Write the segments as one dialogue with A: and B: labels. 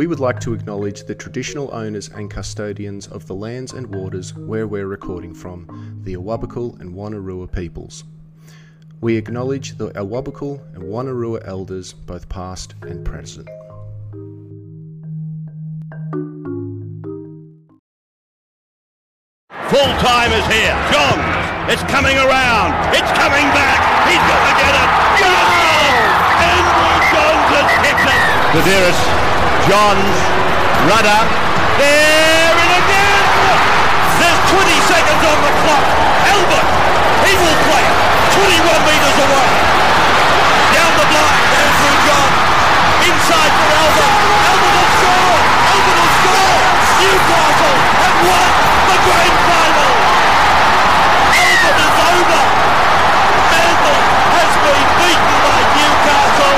A: We would like to acknowledge the traditional owners and custodians of the lands and waters where we're recording from, the Awabakal and Wanarua peoples. We acknowledge the Awabakal and Wanarua elders, both past and present.
B: Full time is here. Johns. It's coming around. It's coming back. He's going to get it. Goal! Andrew Johns has hit it. Sedaris, Johns, Rudder. There and again. There's 20 seconds on the clock. Albert, he will play 21 metres away. Down the blind, Andrew Johns. Inside for Albert. Albert will score. Albert will score. Newcastle have won the grand final. Albert is over. Manly has been beaten by Newcastle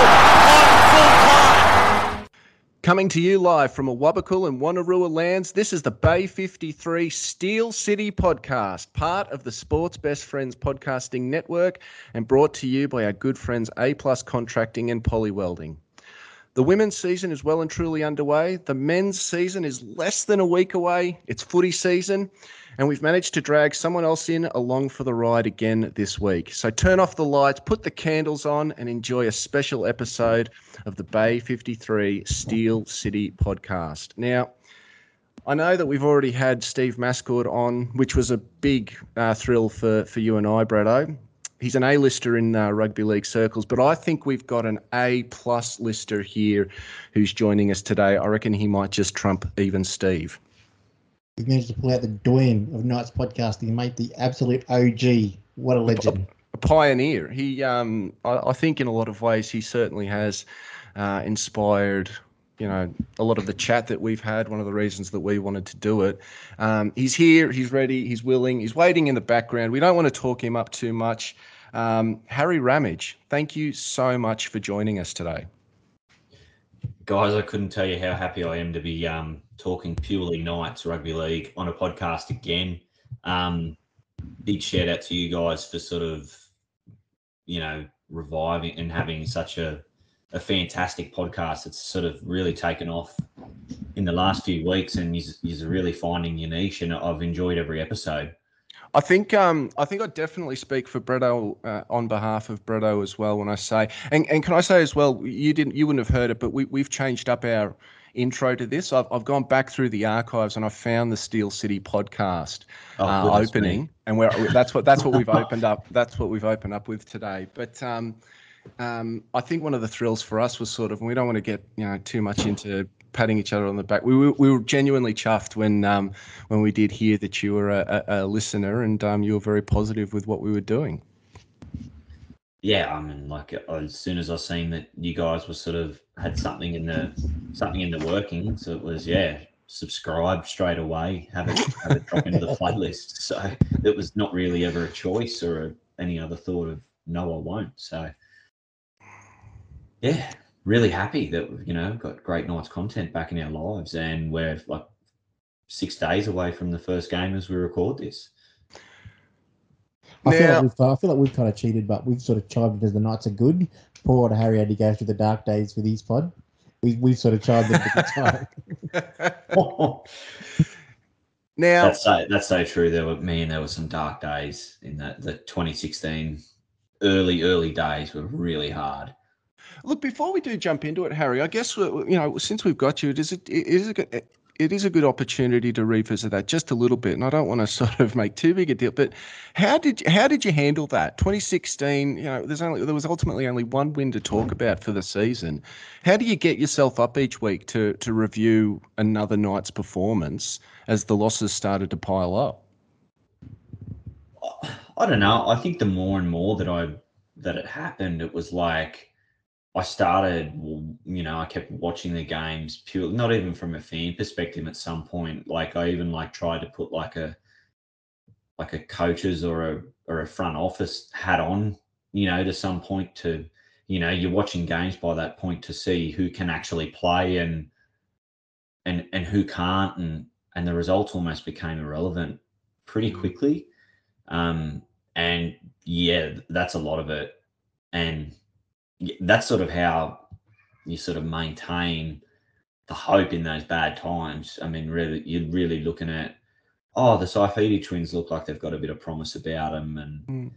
A: Coming to you live from Awabakal and Wanarua lands, this is the Bay 53 Steel City podcast, part of the Sports Best Friends podcasting network and brought to you by our good friends A Plus Contracting and Poly Welding. The women's season is well and truly underway. The men's season is less than a week away. It's footy season, and we've managed to drag someone else in along for the ride again this week. So turn off the lights, put the candles on, and enjoy a special episode of the Bay 53 Steel City podcast. Now, I know that we've already had Steve Mascord on, which was a big uh, thrill for, for you and I, Bretto. He's an A-lister in uh, rugby league circles, but I think we've got an A-plus lister here who's joining us today. I reckon he might just trump even Steve.
C: We've managed to pull out the doyen of Knights podcasting, mate, the absolute OG. What a legend.
A: A pioneer. He, um, I, I think, in a lot of ways, he certainly has uh, inspired you know a lot of the chat that we've had one of the reasons that we wanted to do it um, he's here he's ready he's willing he's waiting in the background we don't want to talk him up too much um, harry ramage thank you so much for joining us today
D: Guys, I couldn't tell you how happy I am to be um, talking purely Knights Rugby League on a podcast again. Um, big shout out to you guys for sort of, you know, reviving and having such a, a fantastic podcast. It's sort of really taken off in the last few weeks, and you're really finding your niche. And I've enjoyed every episode.
A: I think um, I think I definitely speak for Bretto uh, on behalf of Bretto as well when I say, and, and can I say as well, you didn't you wouldn't have heard it, but we we've changed up our intro to this. I've I've gone back through the archives and I found the Steel City podcast
D: Oh,
A: uh, opening,
D: me.
A: and we're that's what that's what we've opened up. That's what we've opened up with today. But um, um, I think one of the thrills for us was sort of, and we don't want to get you know too much into patting each other on the back. We were, we were genuinely chuffed when um, when we did hear that you were a, a, a listener and um, you were very positive with what we were doing.
D: Yeah, I mean, like as soon as I seen that you guys were sort of had something in the something in the workings, it was yeah, subscribe straight away, have it have it drop into the playlist. So it was not really ever a choice or a, any other thought of no, I won't. So yeah, really happy that you know got great nice content back in our lives, and we're like six days away from the first game as we record this.
C: I, feel like we've, I feel like we've kind of cheated, but we've sort of chimed in as the Knights are good. Poor old Harry had to go through the dark days with his pod. We, we've sort of chimed in at the time.
A: Now,
D: That's so that's so true. There were man, there were some dark days in that the 2016 early early days were really hard.
A: look before we do jump into it, Harry. I guess uh, you know since we've got you, it is a, it is a good. It is a good opportunity to revisit that just a little bit, and I don't want to sort of make too big a deal. But how did you, how did you handle that? 2016, you know, there's only there was ultimately only one win to talk mm. about for the season. How do you get yourself up each week to to review another Knights' performance as the losses started to pile up?
D: I don't know. I think the more and more that I that it happened, it was like I started, you know, I kept watching the games purely, not even from a fan perspective. At some point, like I even like tried to put like a like a coaches or a or a front office hat on, you know, to some point to, you know, you're watching games by that point to see who can actually play and and and who can't, and and the results almost became irrelevant pretty quickly. Um, and yeah, that's a lot of it. And that's sort of how you sort of maintain the hope in those bad times. I mean, really, you're really looking at, oh, the Saifiti twins look like they've got a bit of promise about them, and,
A: Mm.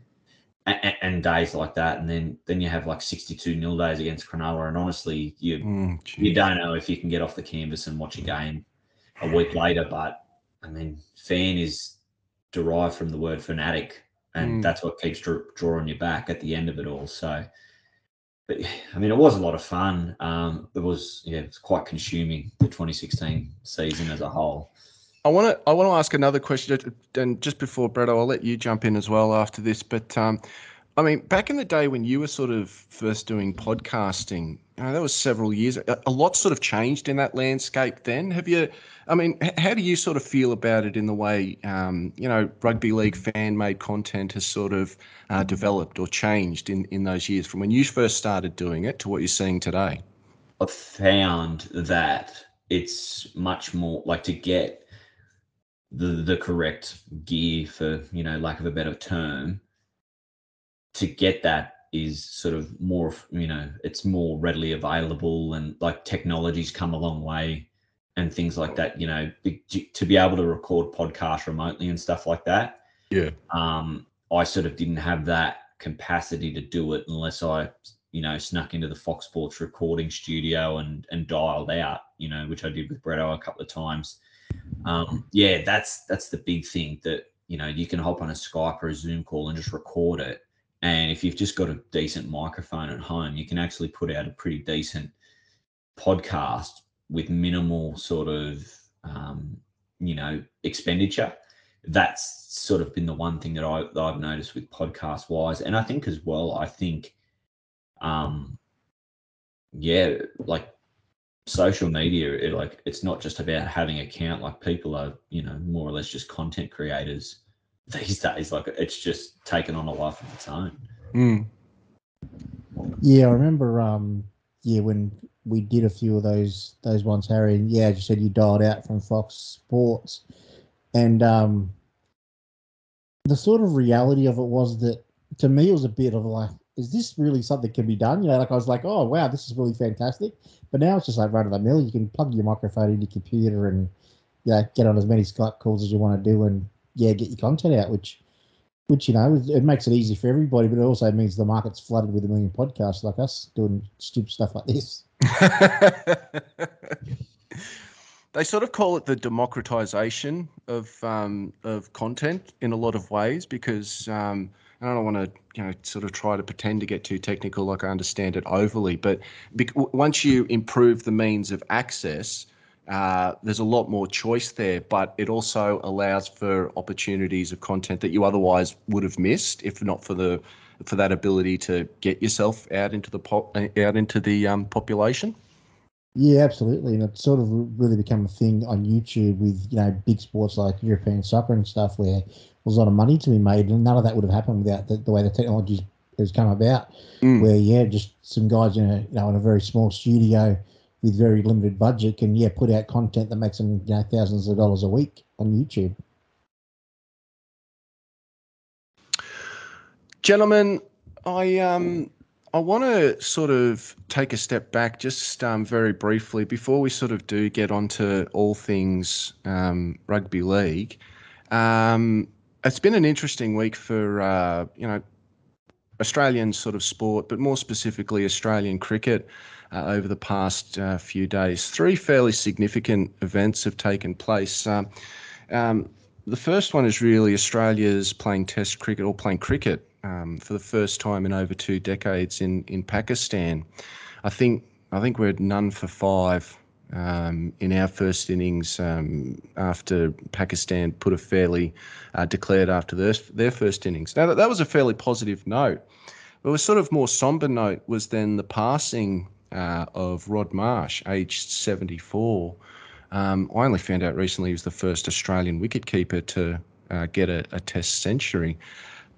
D: and and days like that, and then then you have like 62 nil days against Cronulla, and honestly, you
A: Mm,
D: you don't know if you can get off the canvas and watch a game a week later. But I mean, fan is derived from the word fanatic, and
A: Mm.
D: that's what keeps dr- drawing you back at the end of it all. So, but I mean, it was a lot of fun. Um, it was yeah, it was quite consuming the 2016 season as a whole.
A: I want to I want to ask another question, and just before Bretto, I'll let you jump in as well after this. But um, I mean, back in the day when you were sort of first doing podcasting, know, that was several years. A, a lot sort of changed in that landscape. Then, have you? I mean, how do you sort of feel about it in the way um, you know rugby league fan made content has sort of uh, developed or changed in in those years from when you first started doing it to what you're seeing today?
D: I've found that it's much more like to get the the correct gear for you know lack of a better term to get that is sort of more you know it's more readily available and like technology's come a long way and things like that you know to be able to record podcasts remotely and stuff like that
A: Yeah.
D: um, I sort of didn't have that capacity to do it unless I, you know, snuck into the Fox Sports recording studio and and dialed out, you know, which I did with Bretto a couple of times. Um, yeah, that's that's the big thing that you know you can hop on a Skype or a Zoom call and just record it. And if you've just got a decent microphone at home, you can actually put out a pretty decent podcast with minimal sort of um, you know expenditure that's sort of been the one thing that, I, that I've noticed with podcast wise. And I think as well, I think, um, yeah, like social media, it, like it's not just about having account. Like people are, you know, more or less just content creators these days. Like it's just taken on a life of its own.
A: Mm.
C: Yeah, I remember. Um, yeah, when we did a few of those those ones, Harry, and yeah, as you said, you dialed out from Fox Sports, and um, the sort of reality of it was that to me it was a bit of like, is this really something that can be done? You know, like I was like, oh wow, this is really fantastic. But now it's just like run of the mill. You can plug your microphone in your computer and yeah, get on as many Skype calls as you want to do, and yeah, get your content out, which which you know it makes it easy for everybody, but it also means the market's flooded with a million podcasts like us doing stupid stuff like this.
A: they sort of call it the democratization of um, of content in a lot of ways because um, I don't want to you know sort of try to pretend to get too technical like I understand it overly, but once you improve the means of access. Uh, there's a lot more choice there, but it also allows for opportunities of content that you otherwise would have missed if not for the for that ability to get yourself out into the pop out into the um, population.
C: Yeah, absolutely, and it's sort of really become a thing on YouTube with you know big sports like European soccer and stuff, where there's a lot of money to be made, and none of that would have happened without the, the way the technology has come about.
A: Mm.
C: Where yeah, just some guys in a you know in a very small studio with very limited budget can yeah put out content that makes them you know thousands of dollars a week on YouTube.
A: Gentlemen, I um I want to sort of take a step back, just um, very briefly, before we sort of do get onto all things um, rugby league. Um, it's been an interesting week for uh, you know Australian sort of sport, but more specifically Australian cricket. Uh, over the past uh, few days, three fairly significant events have taken place. Um, um, the first one is really Australia's playing Test cricket or playing cricket um, for the first time in over two decades in in Pakistan. I think I think we're none for five um, in our first innings um, after Pakistan put a fairly uh, declared after their their first innings. Now that, that was a fairly positive note. But a sort of more somber note was then the passing uh, of Rod Marsh, aged 74. Um, I only found out recently he was the first Australian wicketkeeper to uh, get a, a Test century.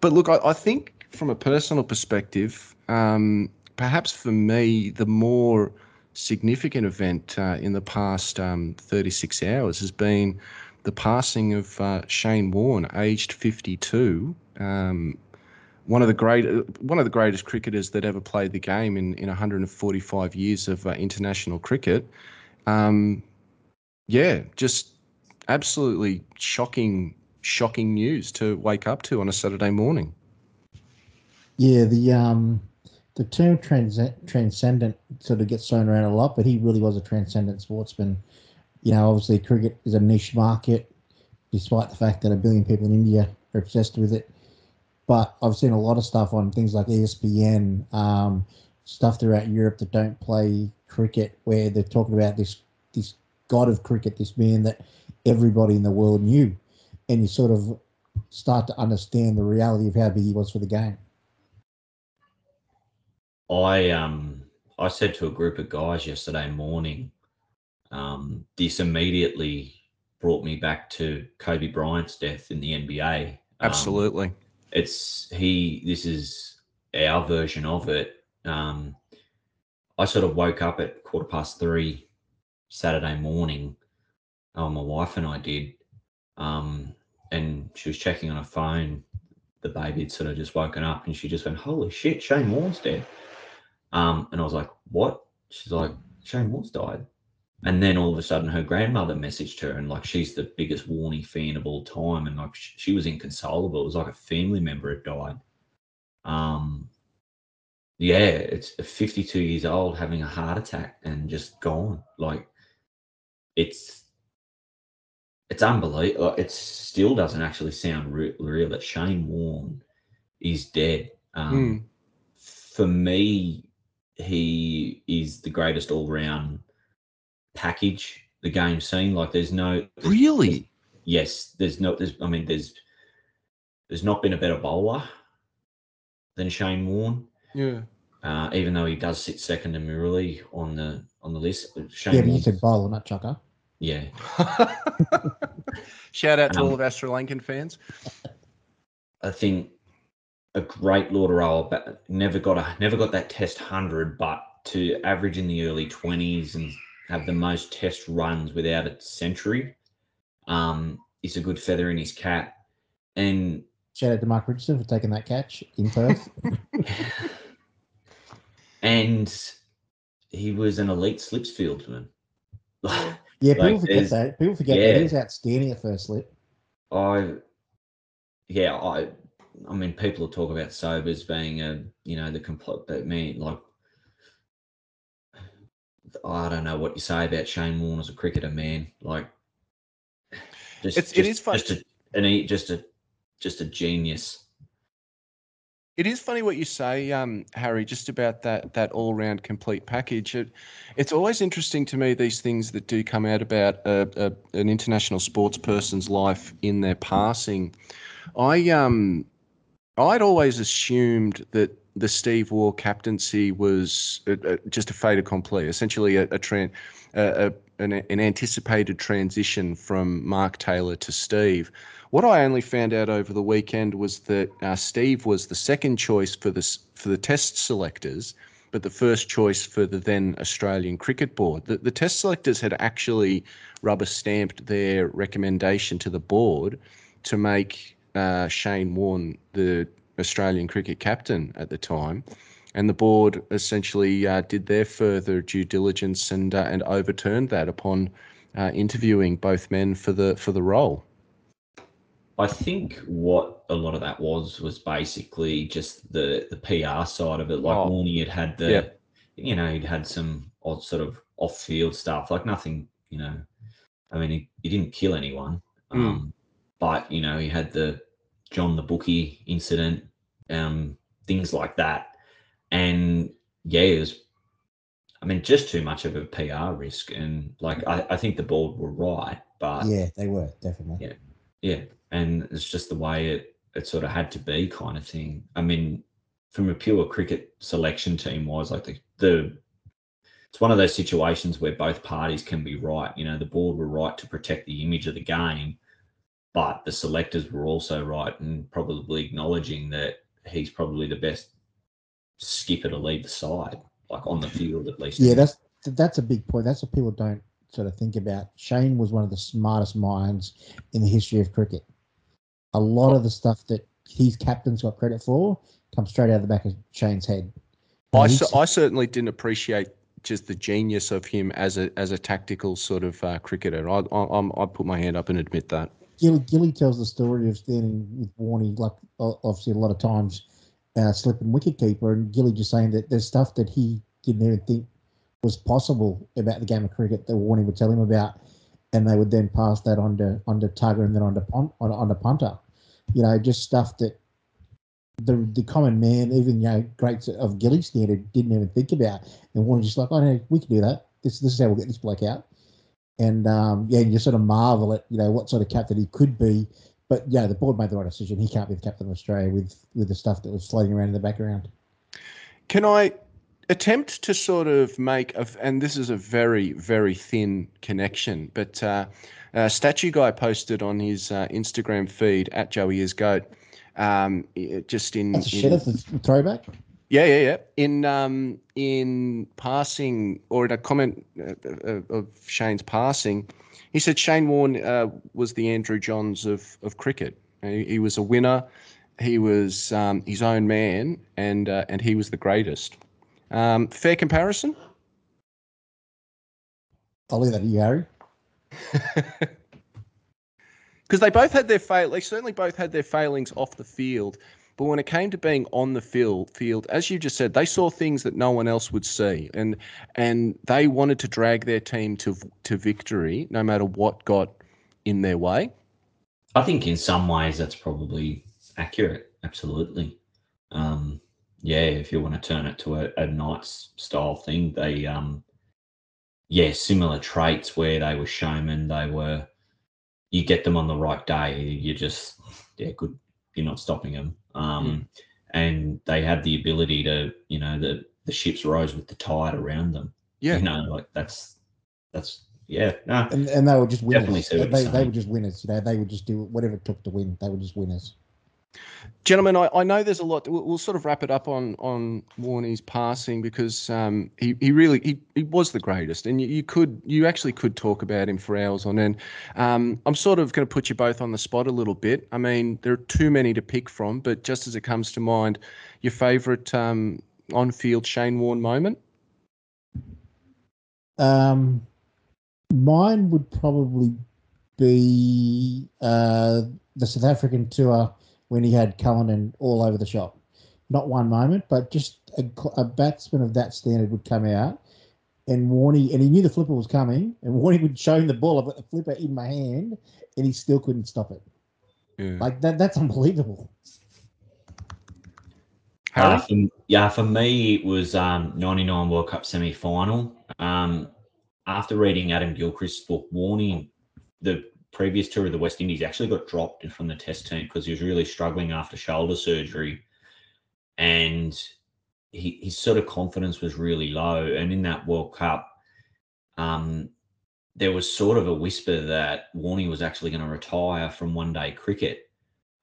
A: But look, I, I think from a personal perspective, um, perhaps for me, the more significant event uh, in the past um, 36 hours has been the passing of uh, Shane Warne, aged 52. Um, one of the great, one of the greatest cricketers that ever played the game in, in 145 years of uh, international cricket. um, yeah, just absolutely shocking, shocking news to wake up to on a Saturday morning.
C: Yeah, the um, the term trans- transcendent sort of gets thrown around a lot, but he really was a transcendent sportsman. You know, obviously cricket is a niche market, despite the fact that a billion people in India are obsessed with it. But I've seen a lot of stuff on things like ESPN, um, stuff throughout Europe that don't play cricket, where they're talking about this this god of cricket, this man that everybody in the world knew, and you sort of start to understand the reality of how big he was for the game.
D: I um I said to a group of guys yesterday morning, um, this immediately brought me back to Kobe Bryant's death in the NBA. Um,
A: Absolutely.
D: It's he this is our version of it. Um I sort of woke up at quarter past three Saturday morning. Oh, my wife and I did. Um, and she was checking on her phone. The baby had sort of just woken up and she just went, Holy shit, Shane Warne's dead. Um, and I was like, What? She's like, Shane Warne's died. And then all of a sudden, her grandmother messaged her, and like she's the biggest Warney fan of all time, and like sh- she was inconsolable. It was like a family member had died. Um, yeah, it's 52 years old having a heart attack and just gone. Like it's it's unbelievable. It still doesn't actually sound re- real that Shane Warne is dead. Um, For me, he is the greatest all round package the game scene. Like there's no there's-
A: Really?
D: yes, there's no there's I mean there's there's not been a better bowler than Shane Warne.
A: Yeah.
D: Uh, even though he does sit second to Murali on the on the list. Shane
C: Yeah, but you
D: Warne-
C: said bowler, not chucker.
D: yeah.
A: Shout out to all
D: Um,
A: of our Sri Lankan fans.
D: I think a great Lauderella, but never got a never got that test hundred, but to average in the early twenties and have the most test runs without a century, um, is a good feather in his cap. And
C: Shout out to Mark Richardson for taking that catch in Perth.
D: and he was an elite slips fieldsman.
C: Yeah, people
D: Like,
C: forget that. People forget that he was outstanding at first slip.
D: I, yeah, I, I mean, people talk about Sobers being a, you know, the complete, but me, like, I don't know what you say about Shane Warne as a cricketer, man. Like, just,
A: It's- it
D: just,
A: is fun-
D: just a, an, just a, just a genius.
A: It is funny what you say, um, Harry, just about that that all round complete package. It, it's always interesting to me these things that do come out about a, a, an international sports person's life in their passing. I um, I'd always assumed that the Steve Waugh captaincy was a, a, just a fait accompli, essentially a, a, a an, an anticipated transition from Mark Taylor to Steve. What I only found out over the weekend was that uh, Steve was the second choice for the for the Test selectors, but the first choice for the then Australian Cricket Board. The, the Test selectors had actually rubber stamped their recommendation to the board to make uh, Shane Warne the Australian cricket captain at the time. And the board essentially uh, did their further due diligence and uh, and overturned that upon uh, interviewing both men for the for the role.
D: I think what a lot of that was was basically just the the PR side of it. Like
A: Oh.
D: Warney had had the,
A: Yep.
D: you know, he'd had some odd sort of off field stuff, like nothing, you know. I mean, he, he didn't kill anyone,
A: Mm.
D: um, but you know, he had the John the Bookie incident, um, things like that, and yeah, it was. I mean, just too much of a PR risk, and like I, I think the board were right, but
C: Yeah, they were definitely.
D: Yeah. yeah, and it's just the way it it sort of had to be, kind of thing. I mean, from a pure cricket selection team wise, like the the it's one of those situations where both parties can be right. You know, the board were right to protect the image of the game, but the selectors were also right and probably acknowledging that he's probably the best skipper to lead the side, like on the field at least.
C: Yeah, that's that's a big point. That's what people don't sort of think about. Shane was one of the smartest minds in the history of cricket. A lot of the stuff that his captains got credit for comes straight out of the back of Shane's head.
A: I,
C: He's-
A: I certainly didn't appreciate just the genius of him as a as a tactical sort of uh, cricketer. I I I put my hand up and admit that.
C: Gilly, Gilly tells the story of standing with Warney, like obviously a lot of times, uh, slipping wicketkeeper, and Gilly just saying that there's stuff that he didn't even think was possible about the game of cricket that Warney would tell him about, and they would then pass that on to on to Tugger and then on to on, on to Punter. You know, just stuff that the the common man, even you know, greats of Gilly standard, didn't even think about. And Warney's just like, oh no, we can do that. This this is how we'll get this bloke out and um, yeah, you sort of marvel at you know what sort of captain he could be. But yeah, the board made the right decision. He can't be the captain of Australia with with the stuff that was floating around in the background.
A: Can I attempt to sort of make a, and this is a very very thin connection, but uh, a statue guy posted on his uh, Instagram feed at Joey is goat. Um, just in,
C: That's a shit throwback.
A: Yeah, yeah, yeah. In um, in passing or in a comment uh, uh, of Shane's passing, he said Shane Warne uh, was the Andrew Johns of of cricket. He, he was a winner. He was um, his own man, and uh, and he was the greatest. Um, fair comparison.
C: I'll leave that to you, Harry.
A: Because they both had their fail. They certainly both had their failings off the field. But when it came to being on the field, field, as you just said, they saw things that no one else would see, and and they wanted to drag their team to to victory, no matter what got in their way.
D: I think in some ways that's probably accurate. Absolutely. Um, yeah, if you want to turn it to a, a Knights style thing, they um, yeah, similar traits where they were showmen. They were you get them on the right day, you just yeah, good. You're not stopping them. Um, mm. And they had the ability to, you know, the the ships rose with the tide around them.
A: Yeah,
D: you know, like that's that's yeah, no,
C: and, and they were just winners. They, they were just winners. You know, they would just do whatever it took to win. They were just winners.
A: Gentlemen, I, I know there's a lot. We'll, we'll, sort of wrap it up on on Warney's passing because um, he he really he, he was the greatest, and you, you could you actually could talk about him for hours on end. Um, I'm sort of going to put you both on the spot a little bit. I mean, there are too many to pick from, but just as it comes to mind, your favourite um, on-field Shane Warne moment.
C: Um, mine would probably be uh, the South African tour when he had Cullinan all over the shop. Not one moment, but just a, a batsman of that standard would come out and Warney, and he knew the flipper was coming, and Warney would show him the ball. I've got the flipper in my hand, and he still couldn't stop it. Yeah. Like that, that's unbelievable.
D: Uh, for, yeah, for me, it was um, 99 World Cup semi final. Um, after reading Adam Gilchrist's book, Warney, the previous tour of the West Indies, actually got dropped from the test team because he was really struggling after shoulder surgery. And he, his sort of confidence was really low. And in that World Cup, um, there was sort of a whisper that Warney was actually going to retire from one day cricket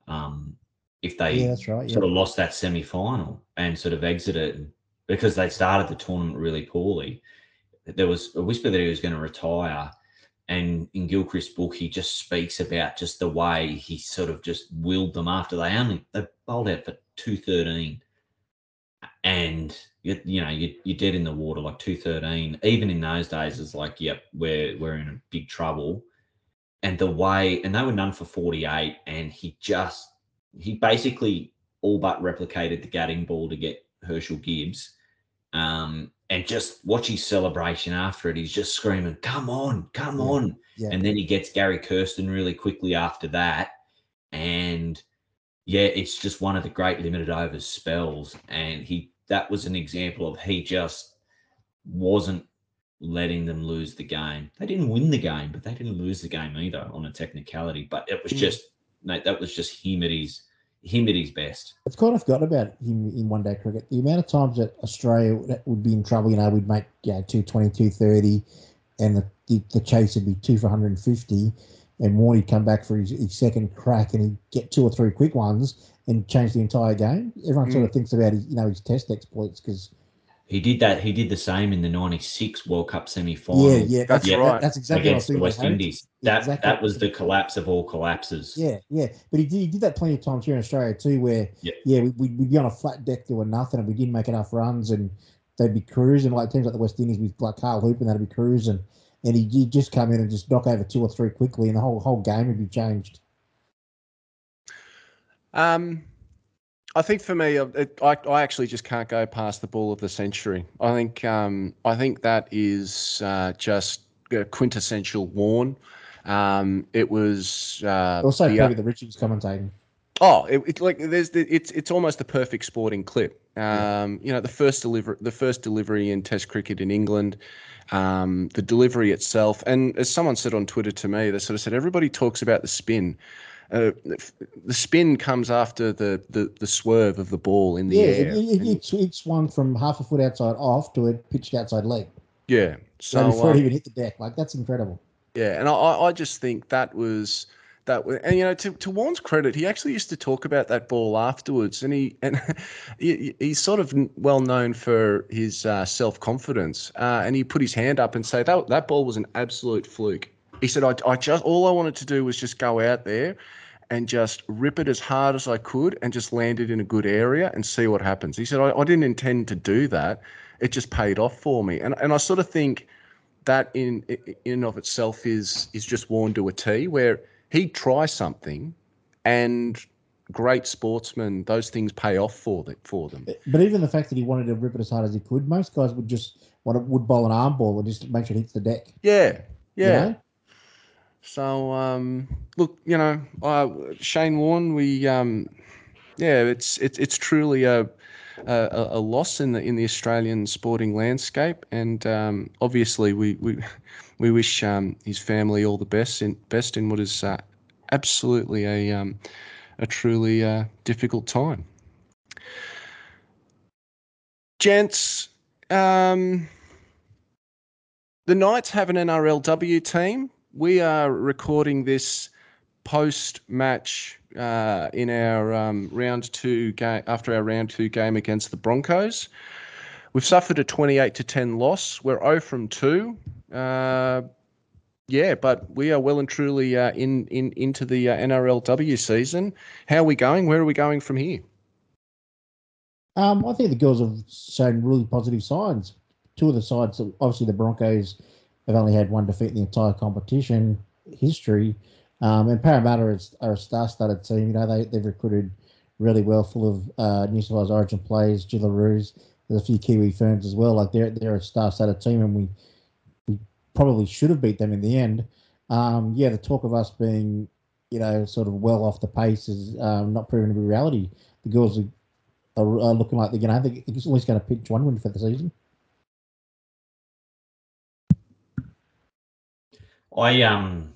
D: um, if they
C: yeah, right,
D: yeah. sort of lost that semi final and sort of exited because they started the tournament really poorly. There was a whisper that he was going to retire and in Gilchrist's book, he just speaks about just the way he sort of just willed them after they only they bowled out for two thirteen, and you, you know you, you're dead in the water like two thirteen. Even in those days, it's like, yep, we're we're in big trouble. And the way, and they were none for forty eight, and he just he basically all but replicated the Gatting ball to get Herschel Gibbs. Um, and just watch his celebration after it. He's just screaming, "Come on, come yeah. on!" Yeah. And then he gets Gary Kirsten really quickly after that, and yeah, it's just one of the great limited overs spells. And he that was an example of he just wasn't letting them lose the game. They didn't win the game, but they didn't lose the game either on a technicality. But it was mm. just mate, that was just him at his him at his best.
C: It's kind of forgotten about him in one day cricket. The amount of times that Australia would be in trouble, you know, we'd make yeah, 220, 230, and the, the, the chase would be two for 150. And Warney'd come back for his, his, second crack and he'd get two or three quick ones and change the entire game. Everyone mm. sort of thinks about his, you know, his test exploits because
D: he did that. He did the same in the '96 World Cup semi-final.
C: Yeah, yeah, that's yeah, right. that's exactly
D: against the West Indies. That exactly. that was the collapse of all collapses.
C: Yeah, yeah. But he did, he did that plenty of times here in Australia too, where yeah, yeah we, we'd be on a flat deck doing nothing, and we didn't make enough runs, and they'd be cruising like teams like the West Indies with like Carl Hooper, that'd be cruising, and he'd, he'd just come in and just knock over two or three quickly, and the whole whole game would be changed.
A: Um, I think for me, it, I, I actually just can't go past the ball of the century. I think um, I think that is uh, just quintessential Warne. Um, it was uh,
C: also the, probably the Richards commentating.
A: Oh, it, it, like there's the, it's it's almost the perfect sporting clip. Um, you know, the first delivery, the first delivery in Test cricket in England, um, the delivery itself, and as someone said on Twitter to me, they sort of said everybody talks about the spin. Uh, the spin comes after the, the, the swerve of the ball in the
C: yeah,
A: air.
C: Yeah, it, it's, it's one from half a foot outside off to a pitched outside leg.
A: Yeah.
C: So and before um, it even hit the deck, like that's incredible.
A: Yeah, and I, I just think that was that was, and you know to, to Warne's credit, he actually used to talk about that ball afterwards, and he and he, he's sort of well known for his uh, self confidence, uh, and he put his hand up and say that that ball was an absolute fluke. He said, I, I just all I wanted to do was just go out there and just rip it as hard as I could and just land it in a good area and see what happens. He said, I, I didn't intend to do that. It just paid off for me. And and I sort of think that in in and of itself is is just Warne to a T, where he'd try something and great sportsmen, those things pay off for the, for them.
C: Eh, but even the fact that he wanted to rip it as hard as he could, most guys would just want to would bowl an arm ball and just make sure it hits the deck.
A: Yeah, yeah. You know? So um, look, you know, uh, Shane Warne, we um, yeah, it's it's it's truly a, a, a loss in the in the Australian sporting landscape, and um, obviously we we we wish um, his family all the best in best in what is uh, absolutely a um, a truly uh, difficult time. Gents, um, the Knights have an NRLW team we are recording this post match uh, in our um, round two game after our round two game against the Broncos. We've suffered a 28 to 10 loss. We're 0 from 2. Uh, yeah, but we are well and truly uh, in, in into the uh, NRLW season. How are we going? Where are we going from here?
C: Um, I think the girls have shown really positive signs. Two of the sides, obviously the Broncos They've only had one defeat in the entire competition history. Um, and Parramatta is, are a star-studded team. You know, they, they've recruited really well, full of uh, New South Wales Origin players, Jillaroos. There's a few Kiwi Ferns as well. Like they're they're a star-studded team, and we we probably should have beat them in the end. Um, yeah, the talk of us being, you know, sort of well off the pace is um, not proven to be reality. The girls are, are, are looking like they're going to have. At least going to pitch one win for the season.
D: I um,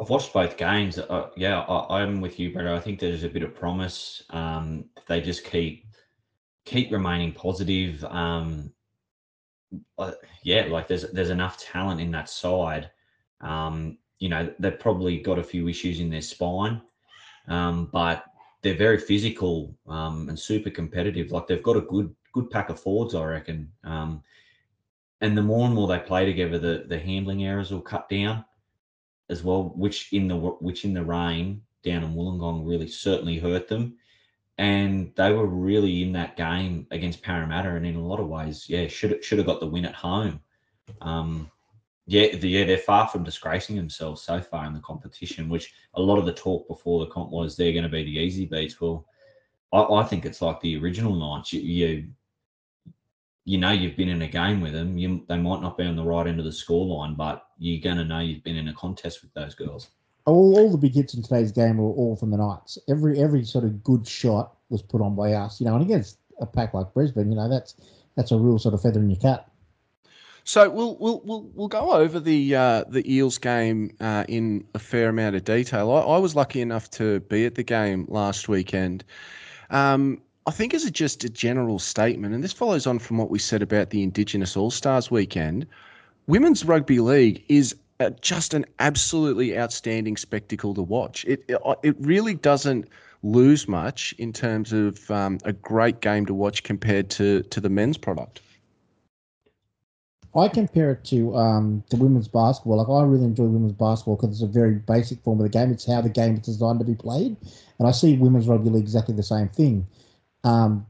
D: I've watched both games. Uh, yeah, I, am with you, Brett. I think there's a bit of promise. Um, they just keep keep remaining positive. Um, uh, yeah, like there's there's enough talent in that side. Um, you know, they've probably got a few issues in their spine, um, but they're very physical um, and super competitive. Like they've got a good good pack of forwards, I reckon. Um, and the more and more they play together, the the handling errors will cut down as well, which in the which in the rain down in Wollongong really certainly hurt them. And they were really in that game against Parramatta, and in a lot of ways, yeah, should should have got the win at home. Um, yeah, the, yeah, they're far from disgracing themselves so far in the competition. Which a lot of the talk before the comp was they're going to be the easy beats. Well, I, I think it's like the original Knights. You, you you know you've been in a game with them. You, they might not be on the right end of the scoreline, but you're going to know you've been in a contest with those girls.
C: All, all the big hits in today's game were all from the Knights. Every every sort of good shot was put on by us. You know, and against a pack like Brisbane, you know that's that's a real sort of feather in your cap.
A: So we'll we'll we'll we'll go over the uh, the Eels game uh, in a fair amount of detail. I, I, was lucky enough to be at the game last weekend. Um, I think as a, just a general statement, and this follows on from what we said about the Indigenous All Stars weekend, women's rugby league is just an absolutely outstanding spectacle to watch. It it, it really doesn't lose much in terms of um, a great game to watch compared to to the men's product.
C: I compare it to um, women's basketball. Like I really enjoy women's basketball because it's a very basic form of the game. It's how the game is designed to be played, and I see women's rugby league exactly the same thing. Um,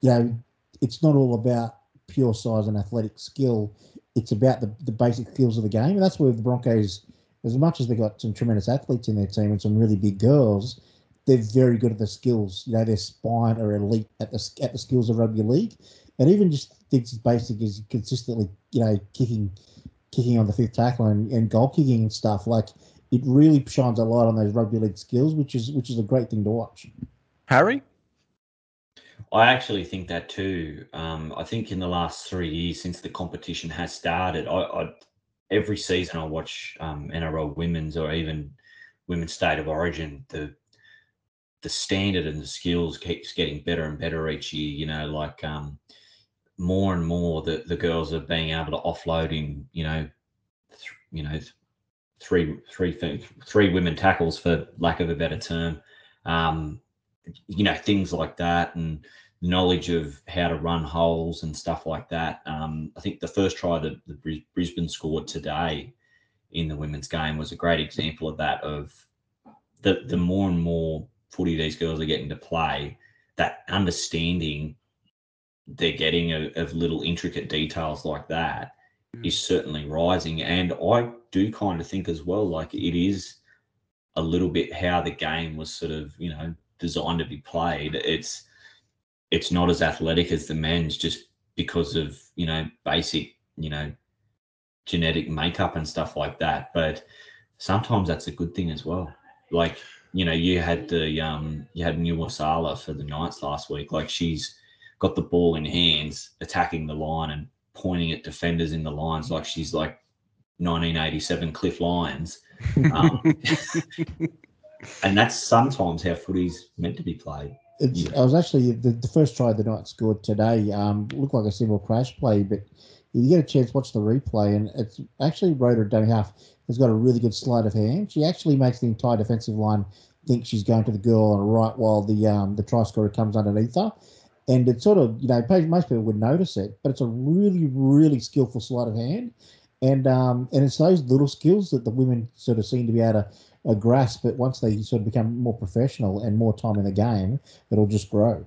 C: you know, it's not all about pure size and athletic skill. It's about the, the basic skills of the game. And that's where the Broncos, as much as they've got some tremendous athletes in their team and some really big girls, they're very good at the skills. You know, their spine are elite at the at the skills of rugby league, and even just things as basic as consistently, you know, kicking, kicking on the fifth tackle and, and goal kicking and stuff. Like it really shines a light on those rugby league skills, which is which is a great thing to watch.
A: Harry,
D: I actually think that too. Um, I think in the last three years since the competition has started, I, I every season I watch um, NRL women's or even women's state of origin. The the standard and the skills keeps getting better and better each year. You know, like um, more and more the, the girls are being able to offload in, you know, th- you know, three three three women tackles for lack of a better term. Um, you know, things like that and knowledge of how to run holes and stuff like that. Um, I think the first try that the Brisbane scored today in the women's game was a great example of that. Of the the more and more footy these girls are getting to play, that understanding they're getting of, of little intricate details like that mm. is certainly rising. And I do kind of think as well, like it is a little bit how the game was sort of, you know, designed to be played. It's it's not as athletic as the men's just because of, you know, basic, you know, genetic makeup and stuff like that. But sometimes that's a good thing as well. Like you know, you had the um, you had Nuwasala for the Knights last week. Like she's got the ball in hands, attacking the line and pointing at defenders in the lines, like she's like 1987 Cliff Lyons. Um, and that's sometimes how footy's meant to be played.
C: It's, I was actually the, the first try the Knights scored today. Um, looked like a simple crash play, but if you get a chance, watch the replay, and it's actually Rhoda Half has got a really good sleight of hand. She actually makes the entire defensive line think she's going to the girl on the right while the um, the try scorer comes underneath her. And it's sort of, you know, most people would notice it, but it's a really, really skillful sleight of hand. And um, and it's those little skills that the women sort of seem to be able to uh, grasp. But once they sort of become more professional and more time in the game, it'll just grow.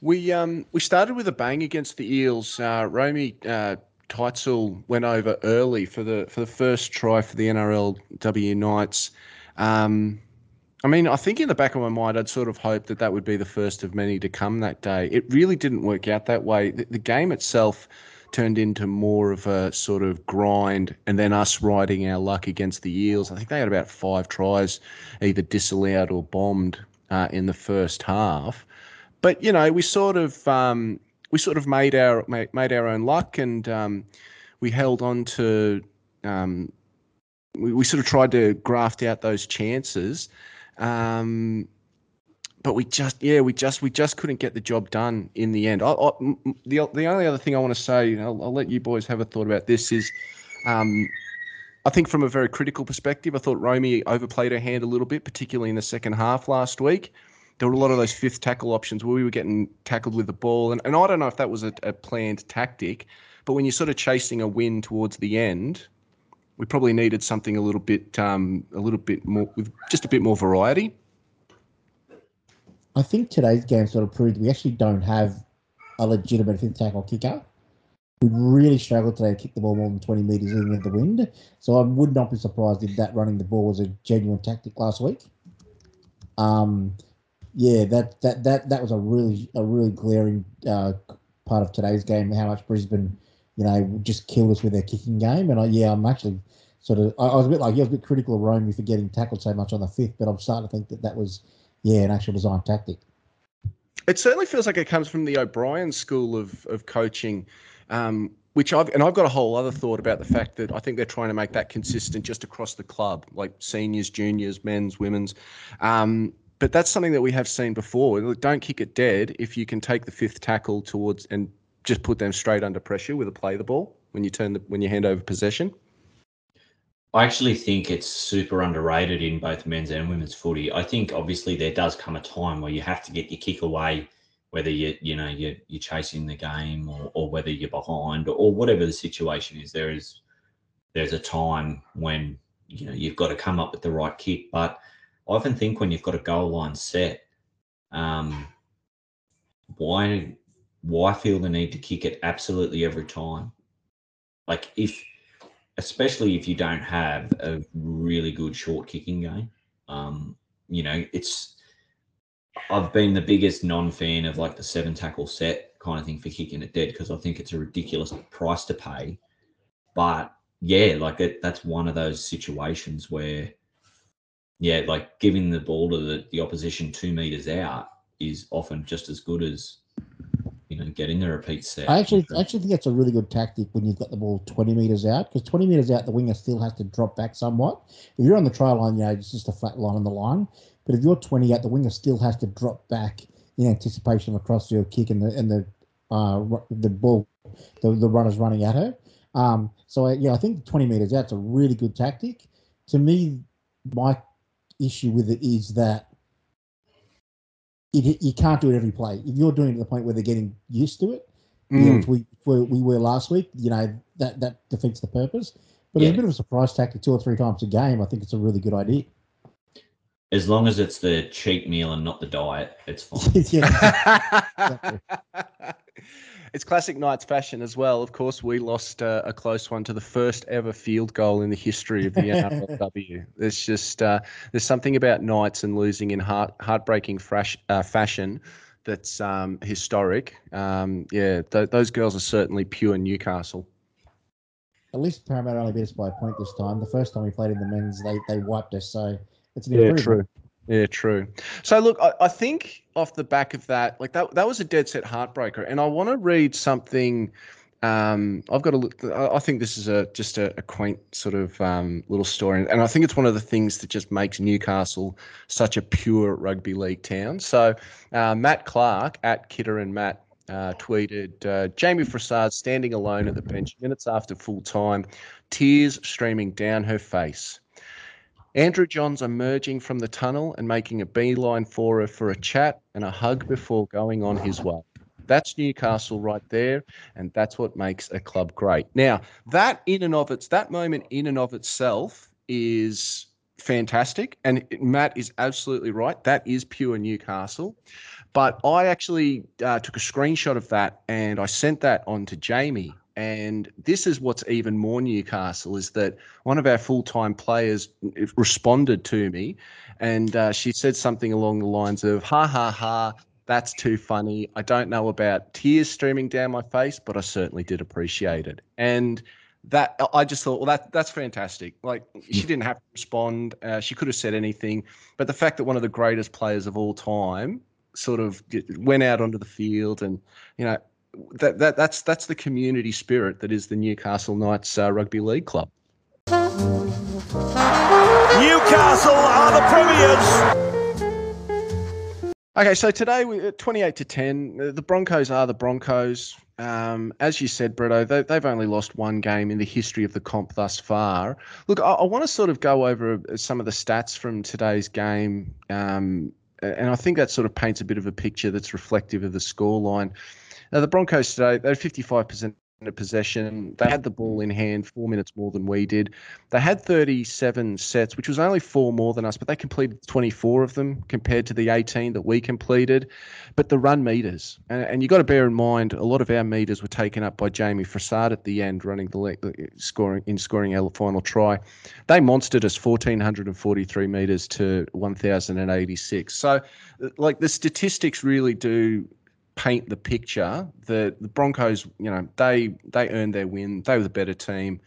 A: We um we started with a bang against the Eels. Uh, Romy uh, Teitzel went over early for the for the first try for the NRLW Knights. Um, I mean, I think in the back of my mind, I'd sort of hoped that that would be the first of many to come that day. It really didn't work out that way. The, the game itself turned into more of a sort of grind and then us riding our luck against the Eels. I think they had about five tries either disallowed or bombed uh, in the first half. But, you know, we sort of. Um, we sort of made our made, our own luck, and um, we held on to. Um, we, we sort of tried to graft out those chances, um, but we just yeah we just we just couldn't get the job done in the end. I, I, the the only other thing I want to say, I'll, I'll, let you boys have a thought about this is. Um, I think from a very critical perspective, I thought Romy overplayed her hand a little bit, particularly in the second half last week there were a lot of those fifth tackle options where we were getting tackled with the ball. And, and I don't know if that was a, a planned tactic, but when you're sort of chasing a win towards the end, we probably needed something a little bit um, a little bit more with just a bit more variety.
C: I think today's game sort of proved we actually don't have a legitimate fifth tackle kicker. We really struggled today to kick the ball more than 20 metres in the wind. So I would not be surprised if that running the ball was a genuine tactic last week. Um, yeah, that that that that was a really a really glaring uh, part of today's game. How much Brisbane, you know, just killed us with their kicking game. And I, yeah, I'm actually sort of I, I was a bit like yeah, I was a bit critical of Romy for getting tackled so much on the fifth, but I'm starting to think that that was yeah an actual design tactic.
A: It certainly feels like it comes from the O'Brien school of of coaching. Um, which I've and I've got a whole other thought about the fact that I think they're trying to make that consistent just across the club, like seniors, juniors, men's, women's. Um, but that's something that we have seen before. Don't kick it dead if you can take the fifth tackle towards and just put them straight under pressure with a play the ball when you turn the when you hand over possession.
D: I actually think it's super underrated in both men's and women's footy. I think obviously there does come a time where you have to get your kick away, whether you you know you're, you're chasing the game or, or whether you're behind or, or whatever the situation is. There is there's a time when you know you've got to come up with the right kick, but I often think when you've got a goal line set, um, why why feel the need to kick it absolutely every time? Like if, especially if you don't have a really good short kicking game, um, you know, it's. I've been the biggest non-fan of like the seven tackle set kind of thing for kicking it dead because I think it's a ridiculous price to pay. But yeah, like it, that's one of those situations where, yeah, like giving the ball to the, the opposition two meters out is often just as good as you know getting a repeat set.
C: I actually I actually think that's a really good tactic when you've got the ball 20 meters out because 20 meters out, the winger still has to drop back somewhat. If you're on the try line, you know, it's just a flat line on the line. But if you're 20 out, the winger still has to drop back in anticipation of a crossfield kick and the and the uh, the ball, the, the runner's running at her. Um, so I, yeah, I think 20 meters out's a really good tactic. To me, my issue with it is that it, you can't do it every play. If you're doing it to the point where they're getting used to it, you know,
A: Mm.
C: which we, we we were last week, you know that that defeats the purpose. But
D: Yeah.
C: as a bit of a surprise tactic, two or three times a game, I think it's a really good idea.
D: As long as it's the cheap meal and not the diet, it's fine.
C: yeah,
A: it's classic Knights fashion as well. Of course, we lost uh, a close one to the first ever field goal in the history of the NRLW. There's just uh, there's something about Knights and losing in heart heartbreaking frash, uh, fashion that's um, historic. Um, yeah, th- those girls are certainly pure Newcastle.
C: at least Parramatta only beat us by a point this time. The first time we played in the men's, they they wiped us. So it's an
A: Yeah,
C: improvement.
A: true. Yeah, true. So look, I, I think off the back of that, like that, that was a dead set heartbreaker, and I want to read something. Um, I've got a look. I think this is a just a, a quaint sort of um, little story, and I think it's one of the things that just makes Newcastle such a pure rugby league town. So uh, Matt Clark at Kidder and Matt uh, tweeted uh, Jayme Fressard standing alone at the bench minutes after full time, tears streaming down her face. Andrew Johns emerging from the tunnel and making a beeline for her for a chat and a hug before going on his way. That's Newcastle right there, and that's what makes a club great. Now, that in and of its that moment in and of itself is fantastic, and Matt is absolutely right. That is pure Newcastle. But I actually uh, took a screenshot of that and I sent that on to Jayme. And this is what's even more Newcastle is that one of our full time players responded to me and uh, she said something along the lines of, ha ha ha, that's too funny. I don't know about tears streaming down my face, but I certainly did appreciate it. And that I just thought, well, that that's fantastic. Like she didn't have to respond. Uh, she could have said anything, but the fact that one of the greatest players of all time sort of went out onto the field and you know that, that that's that's the community spirit that is the Newcastle Knights uh, rugby league club.
B: Newcastle are the premiers.
A: Okay, so today we 28 to 10. uh, The Broncos are the Broncos. Um, as you said, Bretto, they, they've only lost one game in the history of the comp thus far. Look, I, I want to sort of go over uh, some of the stats from today's game, um, and I think that sort of paints a bit of a picture that's reflective of the scoreline. Now, the Broncos today, they had 55% of possession. They had the ball in hand four minutes more than we did. They had 37 sets, which was only four more than us, but they completed 24 of them compared to the 18 that we completed. But the run meters, and, and you've got to bear in mind, a lot of our meters were taken up by Jayme Fressard at the end, running the scoring in scoring our final try. They monstered us 1,443 meters to 1,086. So, like the statistics really do paint the picture that the Broncos, you know, they they earned their win. They were the better team.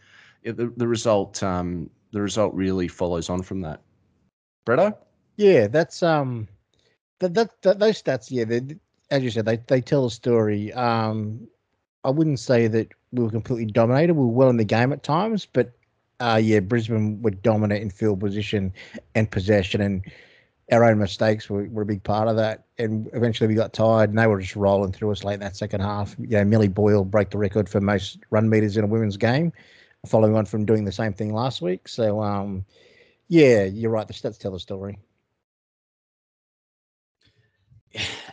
A: The, the result, um, the result really follows on from that. Bretto?
C: Yeah, that's um, that that, that those stats. Yeah, as you said, they they tell a story. Um, I wouldn't say that we were completely dominated. We were well in the game at times, but uh, yeah, Brisbane were dominant in field position and possession, and our own mistakes were, were a big part of that. And eventually we got tired, and they were just rolling through us late in that second half. You know, Millie Boyle broke the record for most run meters in a women's game, following on from doing the same thing last week. So, um, yeah, you're right. The stats tell the story.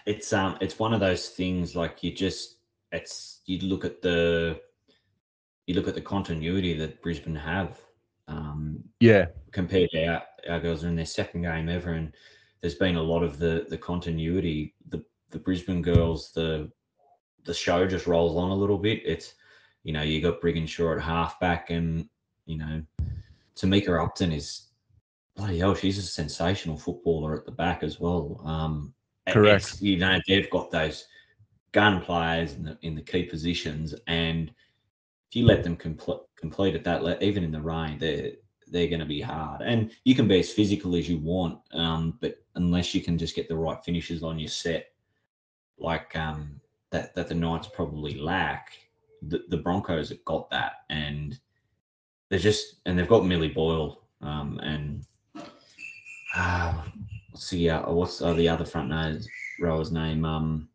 D: it's um it's one of those things like you just it's you look at the you look at the continuity that Brisbane have um
A: Yeah.
D: compared to our, our girls are in their second game ever and there's been a lot of the the continuity the the Brisbane girls the the show just rolls on a little bit. It's you know you got Brigginshaw at halfback, and you know Tamika Upton is bloody hell. She's a sensational footballer at the back as well. Um,
A: Correct.
D: You know they've got those gun players in the in the key positions, and if you let them compl- complete at that, le- even in the rain, they're they're going to be hard. And you can be as physical as you want, um, but unless you can just get the right finishes on your set, like um, that that the Knights probably lack, the, the Broncos have got that, and they're just and they've got Millie Boyle um, and uh, what's the uh, what's uh, the other front nose rower's name? Um,